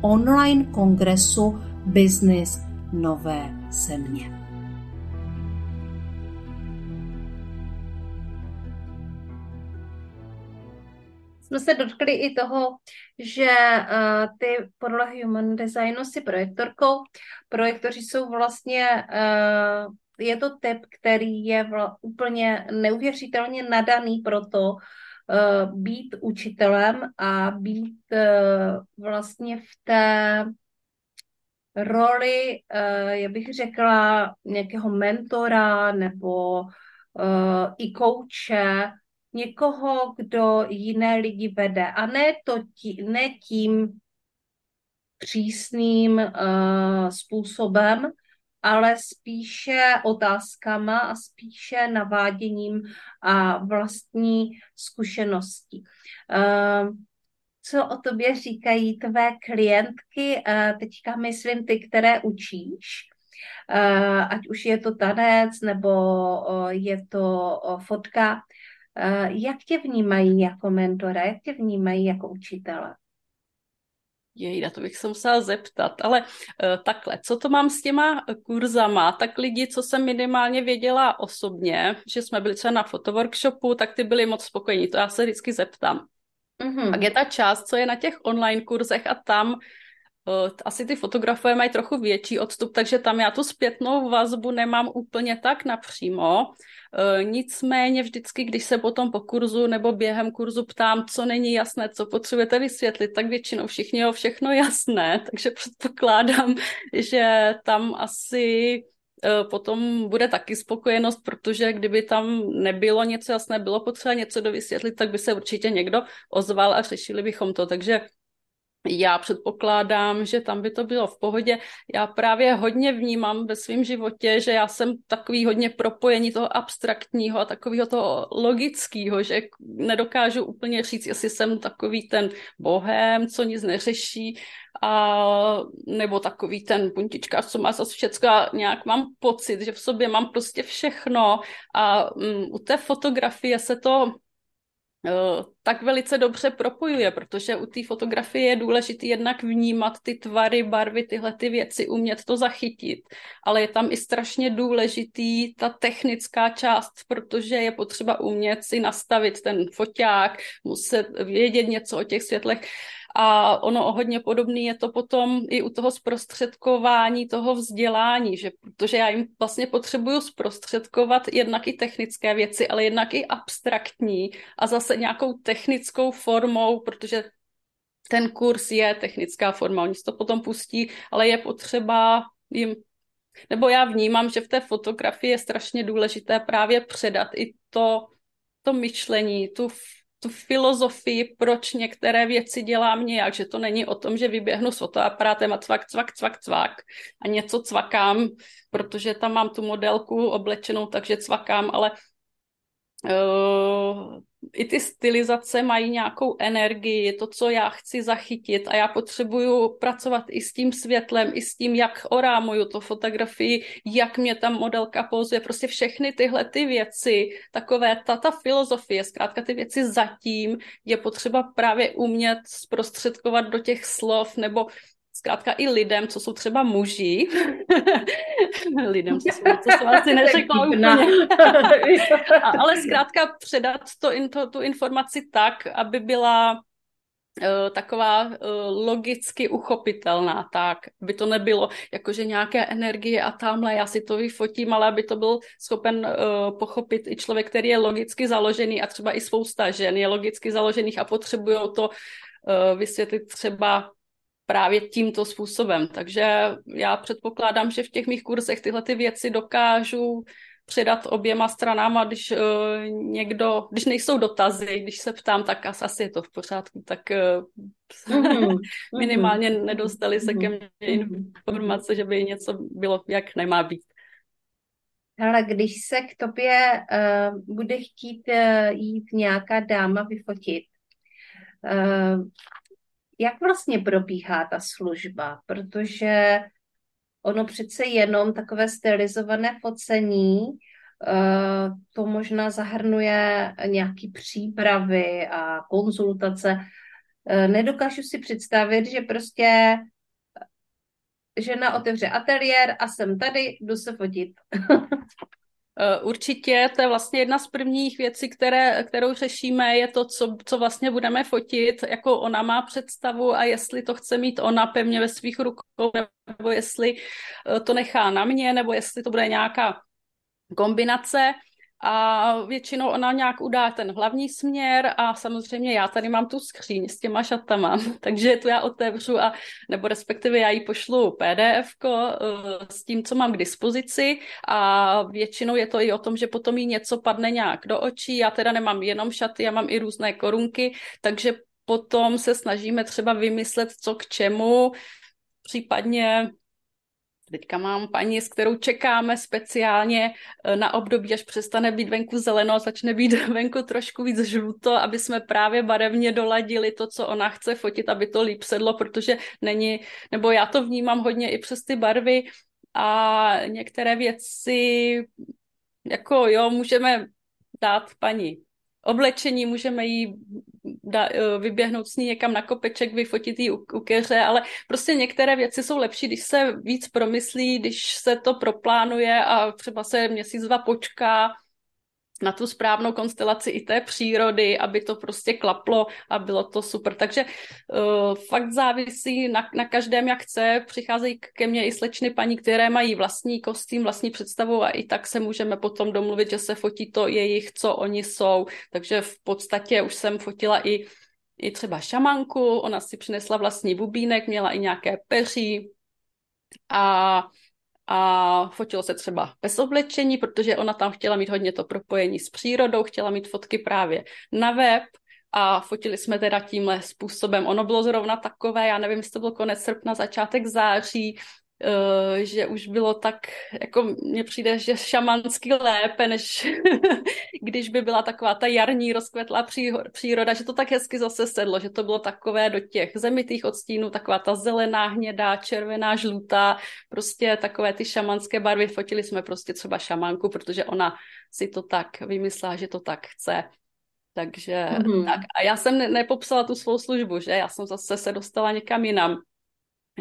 online kongresu Business Nové země. Jsme se dotkli i toho, že uh, ty podle human designu si projektorkou. Projektoři jsou vlastně, uh, je to typ, který je vla, úplně neuvěřitelně nadaný pro to, uh, být učitelem a být uh, vlastně v té roli, uh, já bych řekla, nějakého mentora nebo uh, i kouče, někoho, kdo jiné lidi vede. A ne, to tí, ne tím přísným uh, způsobem, ale spíše otázkama a spíše naváděním a vlastní zkušeností. Uh, co o tobě říkají tvé klientky, uh, teďka myslím ty, které učíš, ať už je to tanec nebo je to fotka, jak tě vnímají jako mentora, jak tě vnímají jako učitele? Jej, na to bych se musela zeptat, ale uh, takhle, co to mám s těma kurzama, tak lidi, co jsem minimálně věděla osobně, že jsme byli třeba na fotoworkshopu, tak ty byli moc spokojení, to já se vždycky zeptám. Mm-hmm. Pak je ta část, co je na těch online kurzech a tam asi ty fotografové mají trochu větší odstup, takže tam já tu zpětnou vazbu nemám úplně tak napřímo, Eh, nicméně vždycky, když se potom po kurzu nebo během kurzu ptám, co není jasné, co potřebujete vysvětlit, tak většinou všichni jo všechno jasné, takže předpokládám, že tam asi eh, potom bude taky spokojenost, protože kdyby tam nebylo něco jasné, bylo potřeba něco dovysvětlit, tak by se určitě někdo ozval a řešili bychom to. Takže já předpokládám, že tam by to bylo v pohodě. Já právě hodně vnímám ve svém životě, že já jsem takový hodně propojení toho abstraktního a takového toho logického, že nedokážu úplně říct, jestli jsem takový ten bohem, co nic neřeší, a nebo takový ten puntička, co má zase všecko a nějak mám pocit, že v sobě mám prostě všechno a um, u té fotografie se to tak velice dobře propojuje, protože u té fotografie je důležité jednak vnímat ty tvary, barvy, tyhle ty věci, umět to zachytit, ale je tam i strašně důležitý ta technická část, protože je potřeba umět si nastavit ten foťák, muset vědět něco o těch světlech a ono o hodně podobný je to potom i u toho zprostředkování toho vzdělání, že protože já jim vlastně potřebuju zprostředkovat jednak i technické věci, ale jednak i abstraktní a zase nějakou technickou formou, protože ten kurz je technická forma, oni si to potom pustí, ale je potřeba jim nebo já vnímám, že v té fotografii je strašně důležité právě předat i to, to myšlení, tu tu filozofii, proč některé věci dělám nějak, že to není o tom, že vyběhnu s fotoaparátem a cvak, cvak, cvak, cvak a něco cvakám, protože tam mám tu modelku oblečenou, takže cvakám, ale uh, i ty stylizace mají nějakou energii, to, co já chci zachytit a já potřebuju pracovat i s tím světlem, i s tím, jak orámuju to fotografii, jak mě tam modelka pozuje, prostě všechny tyhle ty věci, takové ta, ta filozofie, zkrátka ty věci zatím je potřeba právě umět zprostředkovat do těch slov nebo zkrátka i lidem, co jsou třeba muži, lidem, co jsou, co jsou asi neřekla úplně, ale zkrátka předat to, to, tu informaci tak, aby byla uh, taková uh, logicky uchopitelná, tak, aby to nebylo jakože nějaké energie a tamhle já si to vyfotím, ale aby to byl schopen uh, pochopit i člověk, který je logicky založený a třeba i spousta žen je logicky založených a potřebují to vysvětlit třeba právě tímto způsobem. Takže já předpokládám, že v těch mých kurzech tyhle ty věci dokážu předat oběma stranám a když uh, někdo, když nejsou dotazy, když se ptám, tak asi je to v pořádku, tak uh, mm-hmm. minimálně nedostali se ke mně mm-hmm. informace, že by něco bylo, jak nemá být. Ale když se k tobě uh, bude chtít uh, jít nějaká dáma vyfotit, uh, jak vlastně probíhá ta služba? Protože ono přece jenom takové stylizované focení, eh, to možná zahrnuje nějaký přípravy a konzultace. Eh, nedokážu si představit, že prostě žena otevře ateliér a jsem tady, jdu se fotit. Eh, určitě, to je vlastně jedna z prvních věcí, které, kterou řešíme, je to, co, co vlastně budeme fotit, jako ona má představu a jestli to chce mít ona pevně ve svých rukou, nebo jestli eh, to nechá na mě, nebo jestli to bude nějaká kombinace a většinou ona nějak udá ten hlavní směr a samozřejmě já tady mám tu skříň s těma šatama, takže tu já otevřu a nebo respektive já jí pošlu pdf eh, s tím, co mám k dispozici. A většinou je to i o tom, že potom jí něco padne nějak do očí, já teda nemám jenom šaty, já mám i různé korunky, takže potom se snažíme třeba vymyslet, co k čemu, případně Teďka mám paní, s kterou čekáme speciálně eh, na období, až přestane být venku zeleno a začne být venku trošku víc žluto, aby jsme právě barevně doladili to, co ona chce fotit, aby to líp sedlo, protože není, nebo já to vnímám hodně i přes ty barvy a některé věci, jako jo, můžeme dát paní oblečení, můžeme jí da, eh, vyběhnout s ní někam na kopeček, vyfotit ji u, u keře, ale prostě některé věci jsou lepší, když se víc promyslí, když se to proplánuje a třeba se měsíc, dva počká, na tu správnou konstelaci i té přírody, aby to prostě klaplo a bylo to super. Takže uh, fakt závisí na, na každém, jak chce. Přicházejí ke mně i slečny paní, které mají vlastní kostým, vlastní představu a i tak se můžeme potom domluvit, že se fotí to jejich, co oni jsou. Takže v podstatě už jsem fotila i i třeba šamanku, ona si přinesla vlastní bubínek, měla i nějaké peří a a fotilo se třeba bez oblečení, protože ona tam chtěla mít hodně to propojení s přírodou, chtěla mít fotky právě na web a fotili jsme teda tímhle způsobem. Ono bylo zrovna takové, já nevím, jestli to byl konec srpna, začátek září, Uh, že už bylo tak, jako mně přijde, že šamansky lépe, než když by byla taková ta jarní rozkvetlá příroda, že to tak hezky zase sedlo, že to bylo takové do těch zemitých odstínů, taková ta zelená, hnědá, červená, žlutá, prostě takové ty šamanské barvy. Fotili jsme prostě třeba šamanku, protože ona si to tak vymyslela, že to tak chce. Takže mm-hmm. tak. A já jsem ne- nepopsala tu svou službu, že? Já jsem zase se dostala někam jinam.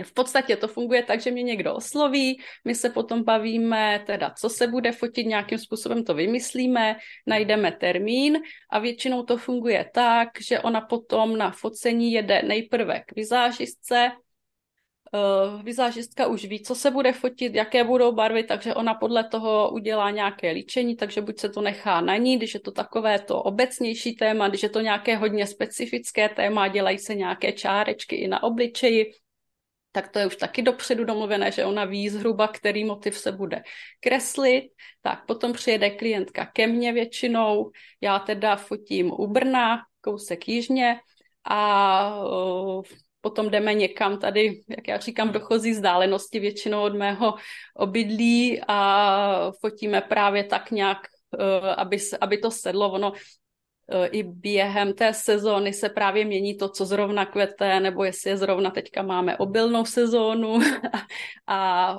V podstatě to funguje tak, že mě někdo osloví, my se potom bavíme, teda co se bude fotit, nějakým způsobem to vymyslíme, najdeme termín a většinou to funguje tak, že ona potom na focení jede nejprve k vizážistce, Uh, vizážistka už ví, co se bude fotit, jaké budou barvy, takže ona podle toho udělá nějaké líčení, takže buď se to nechá na ní, když je to takové to obecnější téma, když je to nějaké hodně specifické téma, dělají se nějaké čárečky i na obličeji, tak to je už taky dopředu domluvené, že ona ví zhruba, který motiv se bude kreslit. Tak potom přijede klientka ke mně většinou, já teda fotím u Brna, kousek jižně a potom jdeme někam tady, jak já říkám, dochozí vzdálenosti většinou od mého obydlí a fotíme právě tak nějak, aby, aby to sedlo. Ono i během té sezóny se právě mění to, co zrovna kvete, nebo jestli je zrovna teďka máme obilnou sezónu a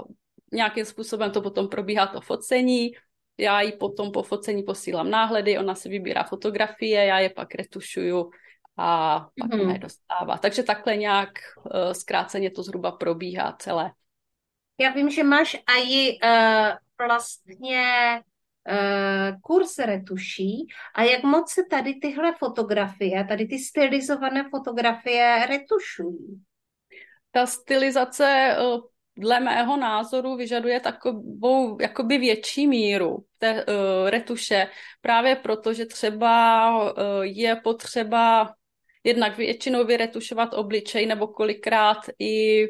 nějakým způsobem to potom probíhá to focení. Já ji potom po focení posílám náhledy, ona si vybírá fotografie, já je pak retušuju a pak mm-hmm. je dostává. Takže takhle nějak uh, zkráceně to zhruba probíhá celé. Já vím, že máš i uh, vlastně kurz retuší a jak moc se tady tyhle fotografie, tady ty stylizované fotografie retušují? Ta stylizace uh, dle mého názoru vyžaduje takovou jakoby větší míru té uh, retuše, právě proto, že třeba uh, je potřeba jednak většinou vyretušovat obličej nebo kolikrát i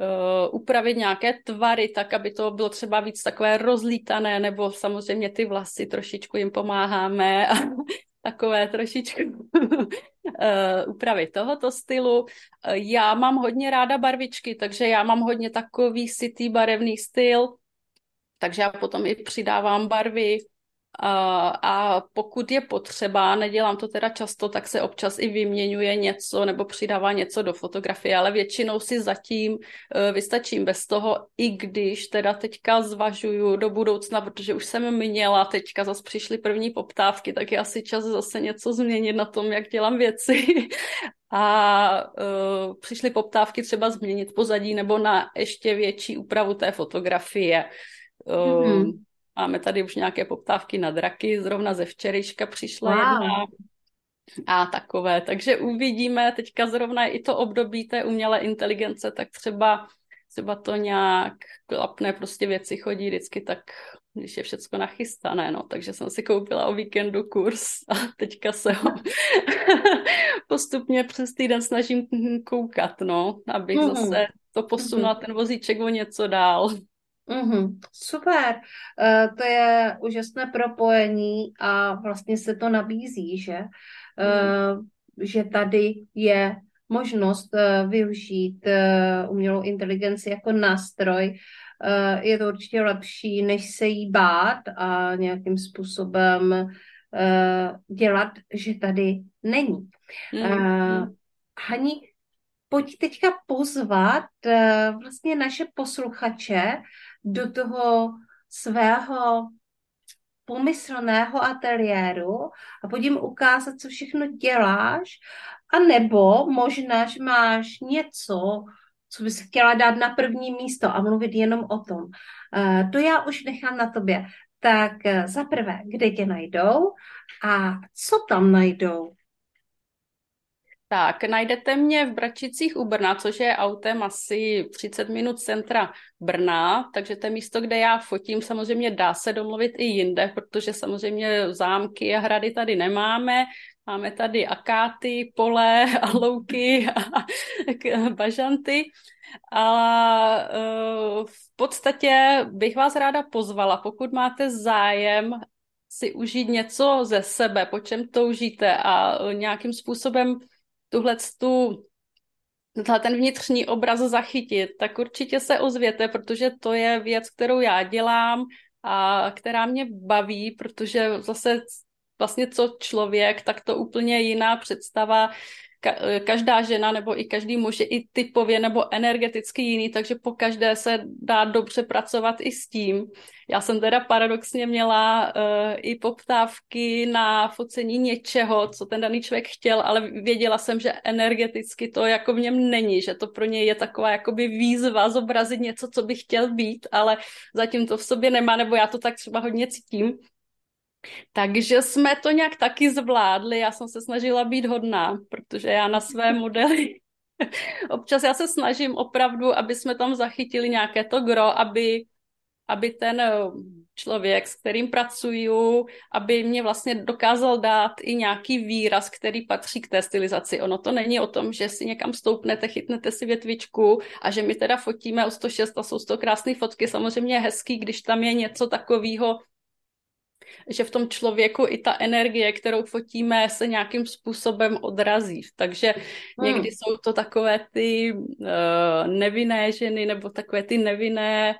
uh, upravit nějaké tvary, tak aby to bylo třeba víc takové rozlítané, nebo samozřejmě ty vlasy trošičku jim pomáháme a takové trošičku uh, tohoto stylu. Uh, já mám hodně ráda barvičky, takže já mám hodně takový city barevný styl, takže já potom i přidávám barvy, a pokud je potřeba, nedělám to teda často, tak se občas i vyměňuje něco nebo přidává něco do fotografie, ale většinou si zatím e, vystačím bez toho, i když teda teďka zvažuju do budoucna, protože už jsem měla, teďka zase přišly první poptávky, tak je asi čas zase něco změnit na tom, jak dělám věci. A uh, přišly poptávky třeba změnit pozadí nebo na ještě větší úpravu té fotografie. Mm-hmm Máme tady už nějaké poptávky na draky, zrovna ze včerejška přišla wow. jedna a takové. Takže uvidíme, teďka zrovna i to období té umělé inteligence, tak třeba, třeba to nějak klapne, prostě věci chodí vždycky tak, když je všecko nachystané, no. Takže jsem si koupila o víkendu kurz a teďka se ho postupně přes týden snažím koukat, no, abych mm. zase to posunula ten vozíček o něco dál. Mm-hmm, super, uh, to je úžasné propojení a vlastně se to nabízí, že, uh, mm. že tady je možnost uh, využít umělou inteligenci jako nástroj. Je to určitě lepší, než se jí bát a nějakým způsobem dělat, že tady není. Mm. Hani, pojď teďka pozvat vlastně naše posluchače do toho svého pomyslného ateliéru a pojď ukázat, co všechno děláš, a nebo možná, že máš něco, co bys chtěla dát na první místo a mluvit jenom o tom. Uh, to já už nechám na tobě. Tak uh, za prvé, kde tě najdou a co tam najdou? Tak, najdete mě v Bračicích u Brna, což je autem asi 30 minut centra Brna, takže to je místo, kde já fotím. Samozřejmě dá se domluvit i jinde, protože samozřejmě zámky a hrady tady nemáme. Máme tady akáty, pole louky a bažanty. A uh, v podstatě bych vás ráda pozvala, pokud máte zájem si užít něco ze sebe, po čem toužíte a nějakým způsobem tuhle tu ten vnitřní obraz zachytit, tak určitě se ozvěte, protože to je věc, kterou já dělám a která mě baví, protože zase vlastně co člověk, tak to úplně jiná představa ka- každá žena nebo i každý muž je i typově nebo energeticky jiný, takže po každé se dá dobře pracovat i s tím. Já jsem teda paradoxně měla uh, i poptávky na focení něčeho, co ten daný člověk chtěl, ale věděla jsem, že energeticky to jako v něm není, že to pro něj je taková jakoby výzva zobrazit něco, co by chtěl být, ale zatím to v sobě nemá, nebo já to tak třeba hodně cítím. Takže jsme to nějak taky zvládli. Já jsem se snažila být hodná, protože já na své modely občas já se snažím opravdu, aby jsme tam zachytili nějaké to gro, aby, aby ten eh, člověk, s kterým pracuju, aby mě vlastně dokázal dát i nějaký výraz, který patří k té stylizaci. Ono to není o tom, že si někam stoupnete, chytnete si větvičku a že my teda fotíme o 106 a jsou to krásné fotky. Samozřejmě je hezký, když tam je něco takového, že v tom člověku i ta energie, kterou fotíme, se nějakým způsobem odrazí. Takže hmm. někdy jsou to takové ty uh, nevinné ženy nebo takové ty nevinné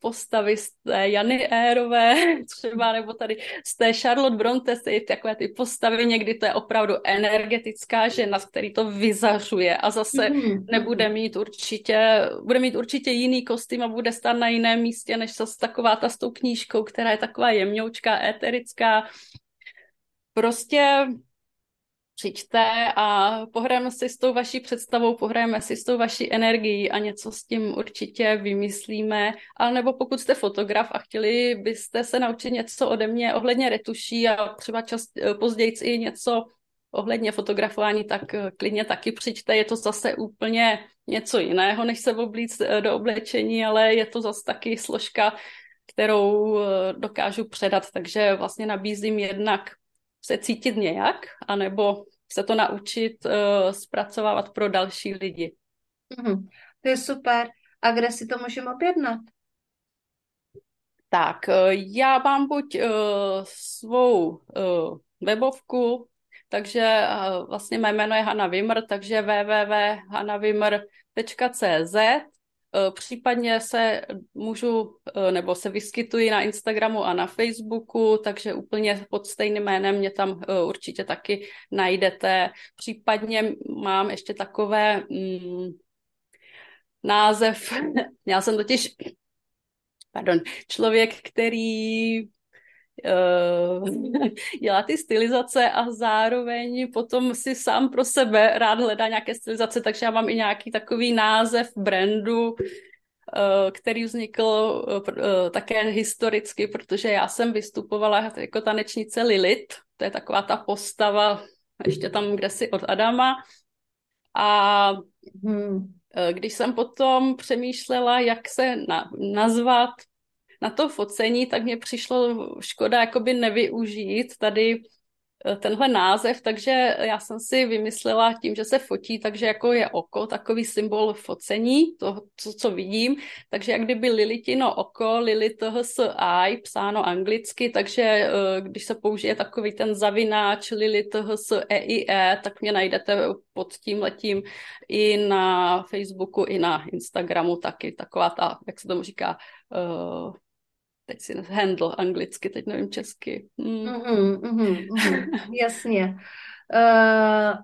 postavy z té Jany Érové třeba, nebo tady z té Charlotte Bronte, ty takové ty postavy, někdy to je opravdu energetická žena, z který to vyzařuje a zase mm. nebude mít určitě, bude mít určitě jiný kostým a bude stát na jiném místě, než zase taková ta s tou knížkou, která je taková jemňoučká, éterická. Prostě přijďte a pohrajeme si s tou vaší představou, pohrajeme si s tou vaší energií a něco s tím určitě vymyslíme. A nebo pokud jste fotograf a chtěli byste se naučit něco ode mě ohledně retuší a třeba čas, později i něco ohledně fotografování, tak eh, klidně taky přijďte. Je to zase úplně něco jiného, než se oblíct eh, do oblečení, ale je to zase taky složka, kterou eh, dokážu předat, takže vlastně nabízím jednak se cítit nějak, anebo se to naučit uh, zpracovávat pro další lidi. Mm, to je super. A kde si to můžeme objednat? Tak, uh, já mám buď uh, svou uh, webovku, takže uh, vlastně mé jméno je Hanna Wimmer, takže www.hannawimmer.cz Eh, případně se můžu eh, nebo se vyskytuji na Instagramu a na Facebooku, takže úplně pod stejným jménem mě tam eh, určitě taky najdete. Případně mám ještě takové mm, název, já jsem totiž pardon, člověk, který dělá ty stylizace a zároveň potom si sám pro sebe rád hledá nějaké stylizace, takže já mám i nějaký takový název brandu, uh, který vznikl uh, také historicky, protože já jsem vystupovala jako tanečnice Lilith, to je taková ta postava ještě tam, kde si od Adama. A hmm. když jsem potom přemýšlela, jak se na, nazvat, na to focení, tak mě přišlo škoda jakoby nevyužít tady eh, tenhle název, takže já jsem si vymyslela tím, že se fotí, takže jako je oko, takový symbol focení, to, co, co vidím, takže jak kdyby Lilitino oko, Lilith i psáno anglicky, takže eh, když se použije takový ten zavináč Lilith EIE, e, tak mě najdete pod tím letím i na Facebooku, i na Instagramu taky, taková ta, jak se tomu říká, uh, teď si handle anglicky, teď nevím česky. Mm. Mm-hmm, mm-hmm, jasně. Uh,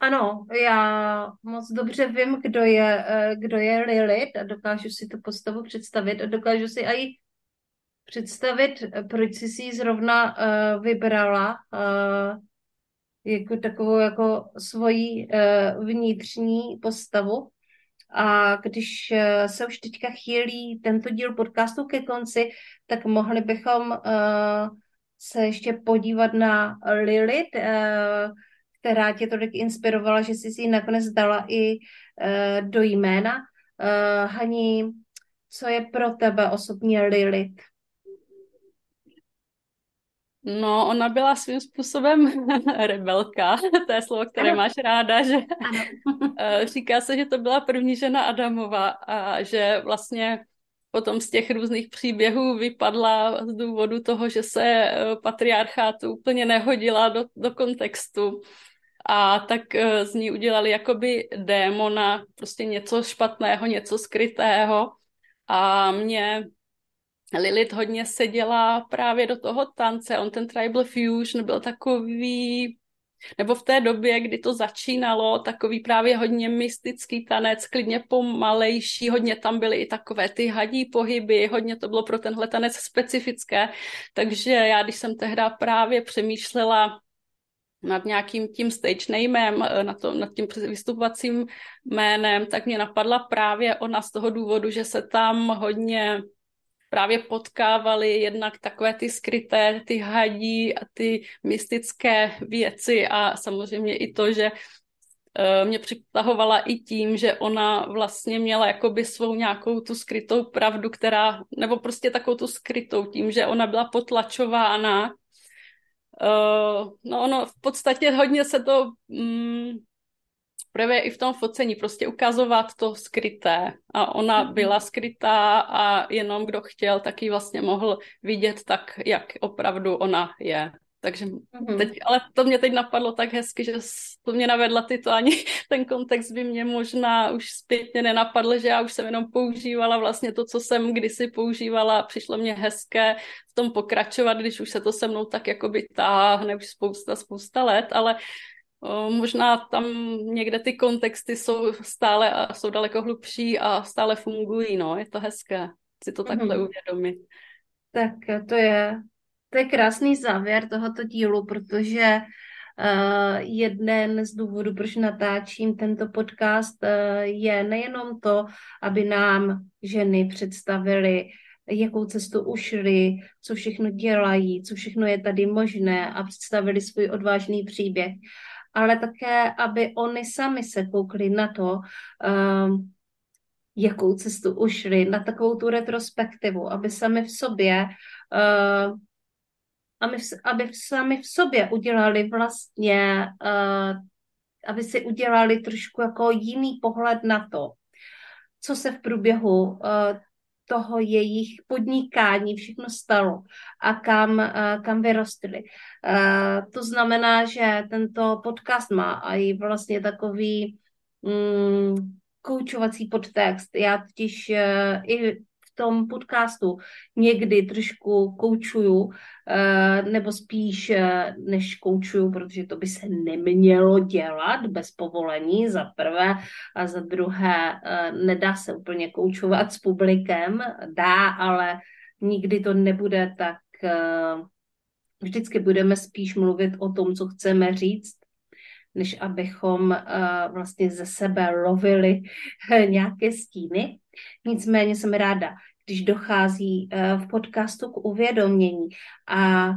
ano, já moc dobře vím, kdo je, uh, kdo je Lilith a dokážu si tu postavu představit a dokážu si i představit, proč jsi si ji zrovna uh, vybrala uh, jako takovou jako svoji uh, vnitřní postavu. A když eh, se už teďka chýlí tento díl podcastu ke konci, tak mohli bychom uh, se ještě podívat na Lilith, uh, která tě tolik inspirovala, že jsi si ji nakonec dala i do jména. Hani, co je pro tebe osobně Lilith? No, ona byla svým způsobem rebelka, to je slovo, které ano. máš ráda, že ano. Eh, říká se, že to byla první žena Adamova a že vlastně potom z těch různých příběhů vypadla z důvodu toho, že se eh, patriarchátu úplně nehodila do, do kontextu. A tak eh, z ní udělali jakoby démona, prostě něco špatného, něco skrytého. A mě Lilith hodně seděla právě do toho tance, on ten tribal fusion byl takový nebo v té době, kdy to začínalo, takový právě hodně mystický tanec, klidně pomalejší, hodně tam byly i takové ty hadí pohyby, hodně to bylo pro tenhle tanec specifické, takže já, když jsem tehdy právě přemýšlela nad nějakým tím stage namem, nad, to, nad tím vystupovacím jménem, tak mě napadla právě ona z toho důvodu, že se tam hodně právě potkávali jednak takové ty skryté, ty hadí a ty mystické věci a samozřejmě i to, že eh, mě přitahovala i tím, že ona vlastně měla jakoby svou nějakou tu skrytou pravdu, která, nebo prostě takovou tu skrytou tím, že ona byla potlačována. Uh, no ono v podstatě hodně se to um, projevuje i v tom focení, prostě ukazovat to skryté. A ona mm-hmm. byla skrytá a jenom kdo chtěl, tak ji vlastně mohl vidět tak, jak opravdu ona je. Takže mm-hmm. teď, ale to mě teď napadlo tak hezky, že to mě navedla ty to ani ten kontext by mě možná už zpětně nenapadl, že já už jsem jenom používala vlastně to, co jsem kdysi používala. Přišlo mě hezké v tom pokračovat, když už se to se mnou tak jakoby táhne už spousta, spousta let, ale Možná tam někde ty kontexty jsou stále a jsou daleko hlubší a stále fungují, no, je to hezké si to takhle mm. uvědomit. Tak to je, to je krásný závěr tohoto dílu, protože uh, jeden z důvodů, proč natáčím tento podcast, uh, je nejenom to, aby nám ženy představili, jakou cestu ušli, co všechno dělají, co všechno je tady možné a představili svůj odvážný příběh, ale také, aby oni sami se koukli na to, um, jakou cestu ušli, na takovou tu retrospektivu, aby sami v sobě uh, aby, aby sami v sobě udělali vlastně, uh, aby si udělali trošku jako jiný pohled na to, co se v průběhu uh, toho jejich podnikání všechno stalo a kam, kam vyrostly. To znamená, že tento podcast má i vlastně takový mm, koučovací podtext. Já totiž e, i tom podcastu někdy trošku koučuju, eh, nebo spíš eh, než koučuju, protože to by se nemělo dělat bez povolení za prvé a za druhé eh, nedá se úplně koučovat s publikem, dá, ale nikdy to nebude tak vždycky budeme spíš mluvit o tom, co chceme říct, než abychom uh, vlastně ze sebe lovili nějaké stíny. Nicméně jsem ráda, když dochází uh, v podcastu k uvědomění a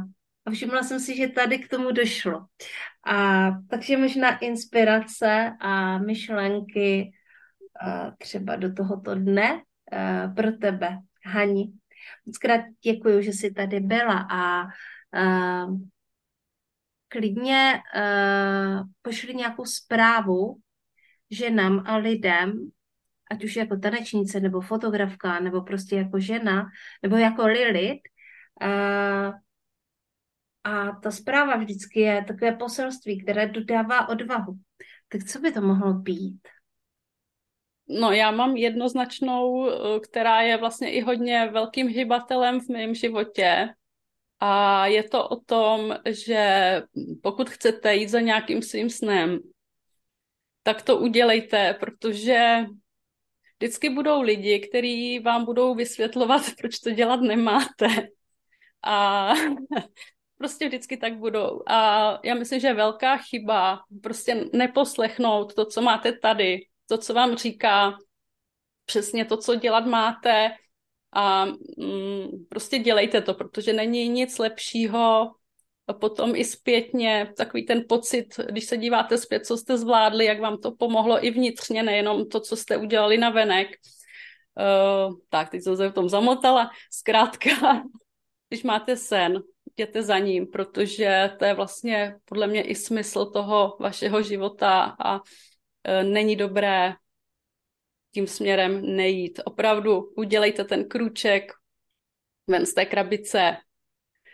všimla jsem si, že tady k tomu došlo. A takže možná inspirace a myšlenky uh, třeba do tohoto dne uh, pro tebe, Hani. Moc krát děkuji, že jsi tady byla a klidně pošli nějakou zprávu ženám a lidem, ať už jako tanečnice, nebo fotografka, nebo prostě jako žena, nebo jako Lilith. Uh, a ta zpráva vždycky je takové poselství, které dodává odvahu. Tak co by to mohlo být? No já mám jednoznačnou, eh, která je vlastně i hodně velkým hybatelem v mém životě a je to o tom, že pokud chcete jít za nějakým svým snem, tak to udělejte, protože vždycky budou lidi, kteří vám budou vysvětlovat, proč to dělat nemáte. A prostě vždycky tak budou. A já myslím, že je velká chyba prostě neposlechnout to, co máte tady, to, co vám říká přesně to, co dělat máte, a mm, prostě dělejte to, protože není nic lepšího potom i zpětně takový ten pocit, když se díváte zpět, co jste zvládli, jak vám to pomohlo i vnitřně, nejenom to, co jste udělali na venek. Uh, tak, teď jsem se v tom zamotala. Zkrátka, když máte sen, jděte za ním, protože to je vlastně podle mě i smysl toho vašeho života a uh, není dobré tím směrem nejít. Opravdu udělejte ten krůček ven z té krabice.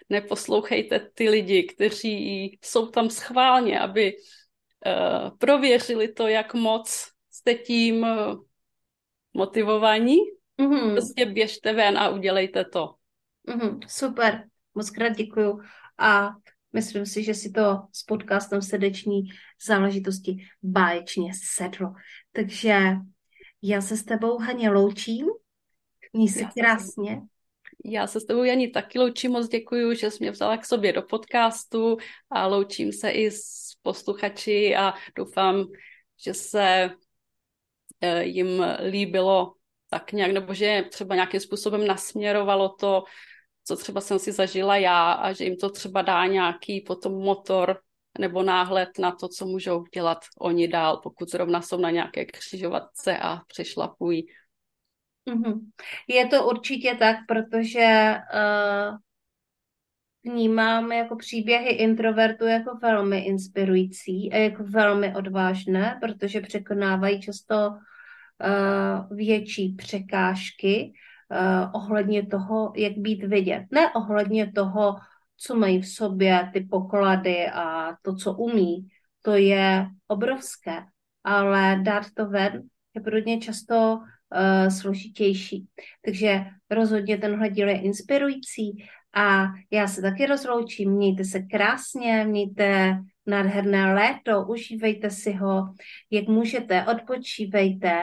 Neposlouchejte ty lidi, kteří jsou tam schválně, aby uh, prověřili to, jak moc jste tím uh, motivovaní. Mm-hmm. Prostě běžte ven a udělejte to. Mm-hmm. Super, moc krát děkuju. A Myslím si, že si to s podcastem srdeční záležitosti báječně sedlo. Takže já se s tebou, Haně, loučím. Mí se krásně. Já se s tebou, Janí, taky loučím. Moc děkuji, že jsi mě vzala k sobě do podcastu a loučím se i s posluchači a doufám, že se eh, jim líbilo tak nějak, nebo že třeba nějakým způsobem nasměrovalo to, co třeba jsem si zažila já a že jim to třeba dá nějaký potom motor nebo náhled na to, co můžou dělat oni dál, pokud zrovna jsou na nějaké křižovatce a přešlapují. Mm-hmm. Je to určitě tak, protože uh, vnímám jako příběhy introvertů jako velmi inspirující a jako velmi odvážné, protože překonávají často uh, větší překážky uh, ohledně toho, jak být vidět. Ne ohledně toho, co mají v sobě, ty poklady a to, co umí. To je obrovské, ale dát to ven je pro ně často uh, složitější. Takže rozhodně tenhle díl je inspirující a já se taky rozloučím. Mějte se krásně, mějte nádherné léto, užívejte si ho, jak můžete, odpočívejte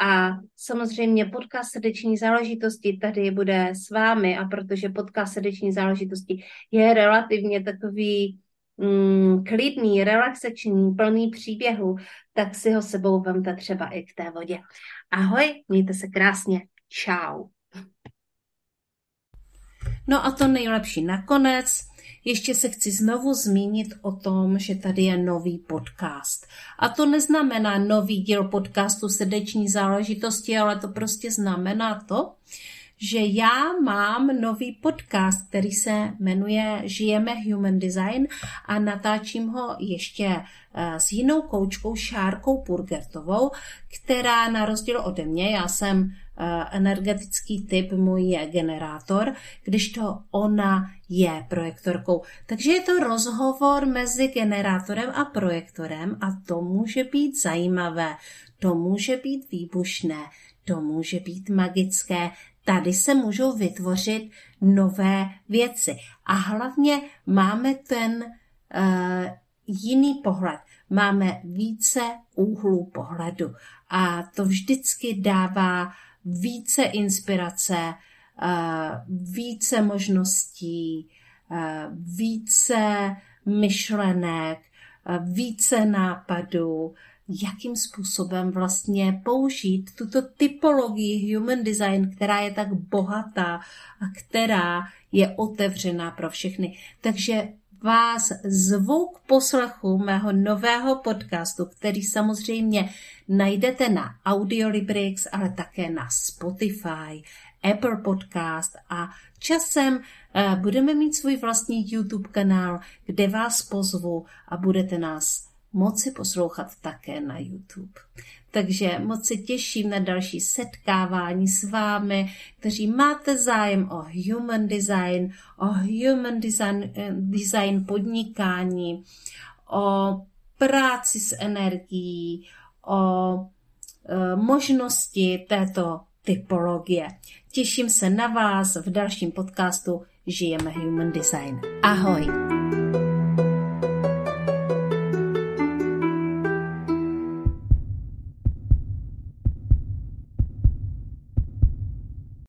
a samozřejmě podcast srdeční záležitosti tady bude s vámi a protože podcast srdeční záležitosti je relativně takový mm, klidný, relaxační, plný příběhu, tak si ho sebou vemte třeba i k té vodě. Ahoj, mějte se krásně. Čau. No a to nejlepší nakonec. Ještě se chci znovu zmínit o tom, že tady je nový podcast. A to neznamená nový díl podcastu srdeční záležitosti, ale to prostě znamená to, že já mám nový podcast, který se jmenuje Žijeme Human Design a natáčím ho ještě eh, s jinou koučkou Šárkou Purgertovou, která na rozdíl ode mě, já jsem eh, energetický typ, můj je generátor, když to ona je projektorkou. Takže je to rozhovor mezi generátorem a projektorem a to může být zajímavé, to může být výbušné, to může být magické, tady se můžou vytvořit nové věci. A hlavně máme ten uh, jiný pohled. Máme více úhlů pohledu. A to vždycky dává více inspirace, uh, více možností, uh, více myšlenek, více nápadů, jakým způsobem vlastně použít tuto typologii human design, která je tak bohatá a která je otevřená pro všechny. Takže vás zvu k poslechu mého nového podcastu, který samozřejmě najdete na Audiolibrix, ale také na Spotify, Apple Podcast a časem uh, budeme mít svůj vlastní YouTube kanál, kde vás pozvu a budete nás moci poslouchat také na YouTube. Takže moc se těším na další setkávání s vámi, kteří máte zájem o human design, o human design, eh, design podnikání, o práci s energií, o e, možnosti této typologie. Těším se na vás v dalším podcastu Žijeme Human Design. Ahoj!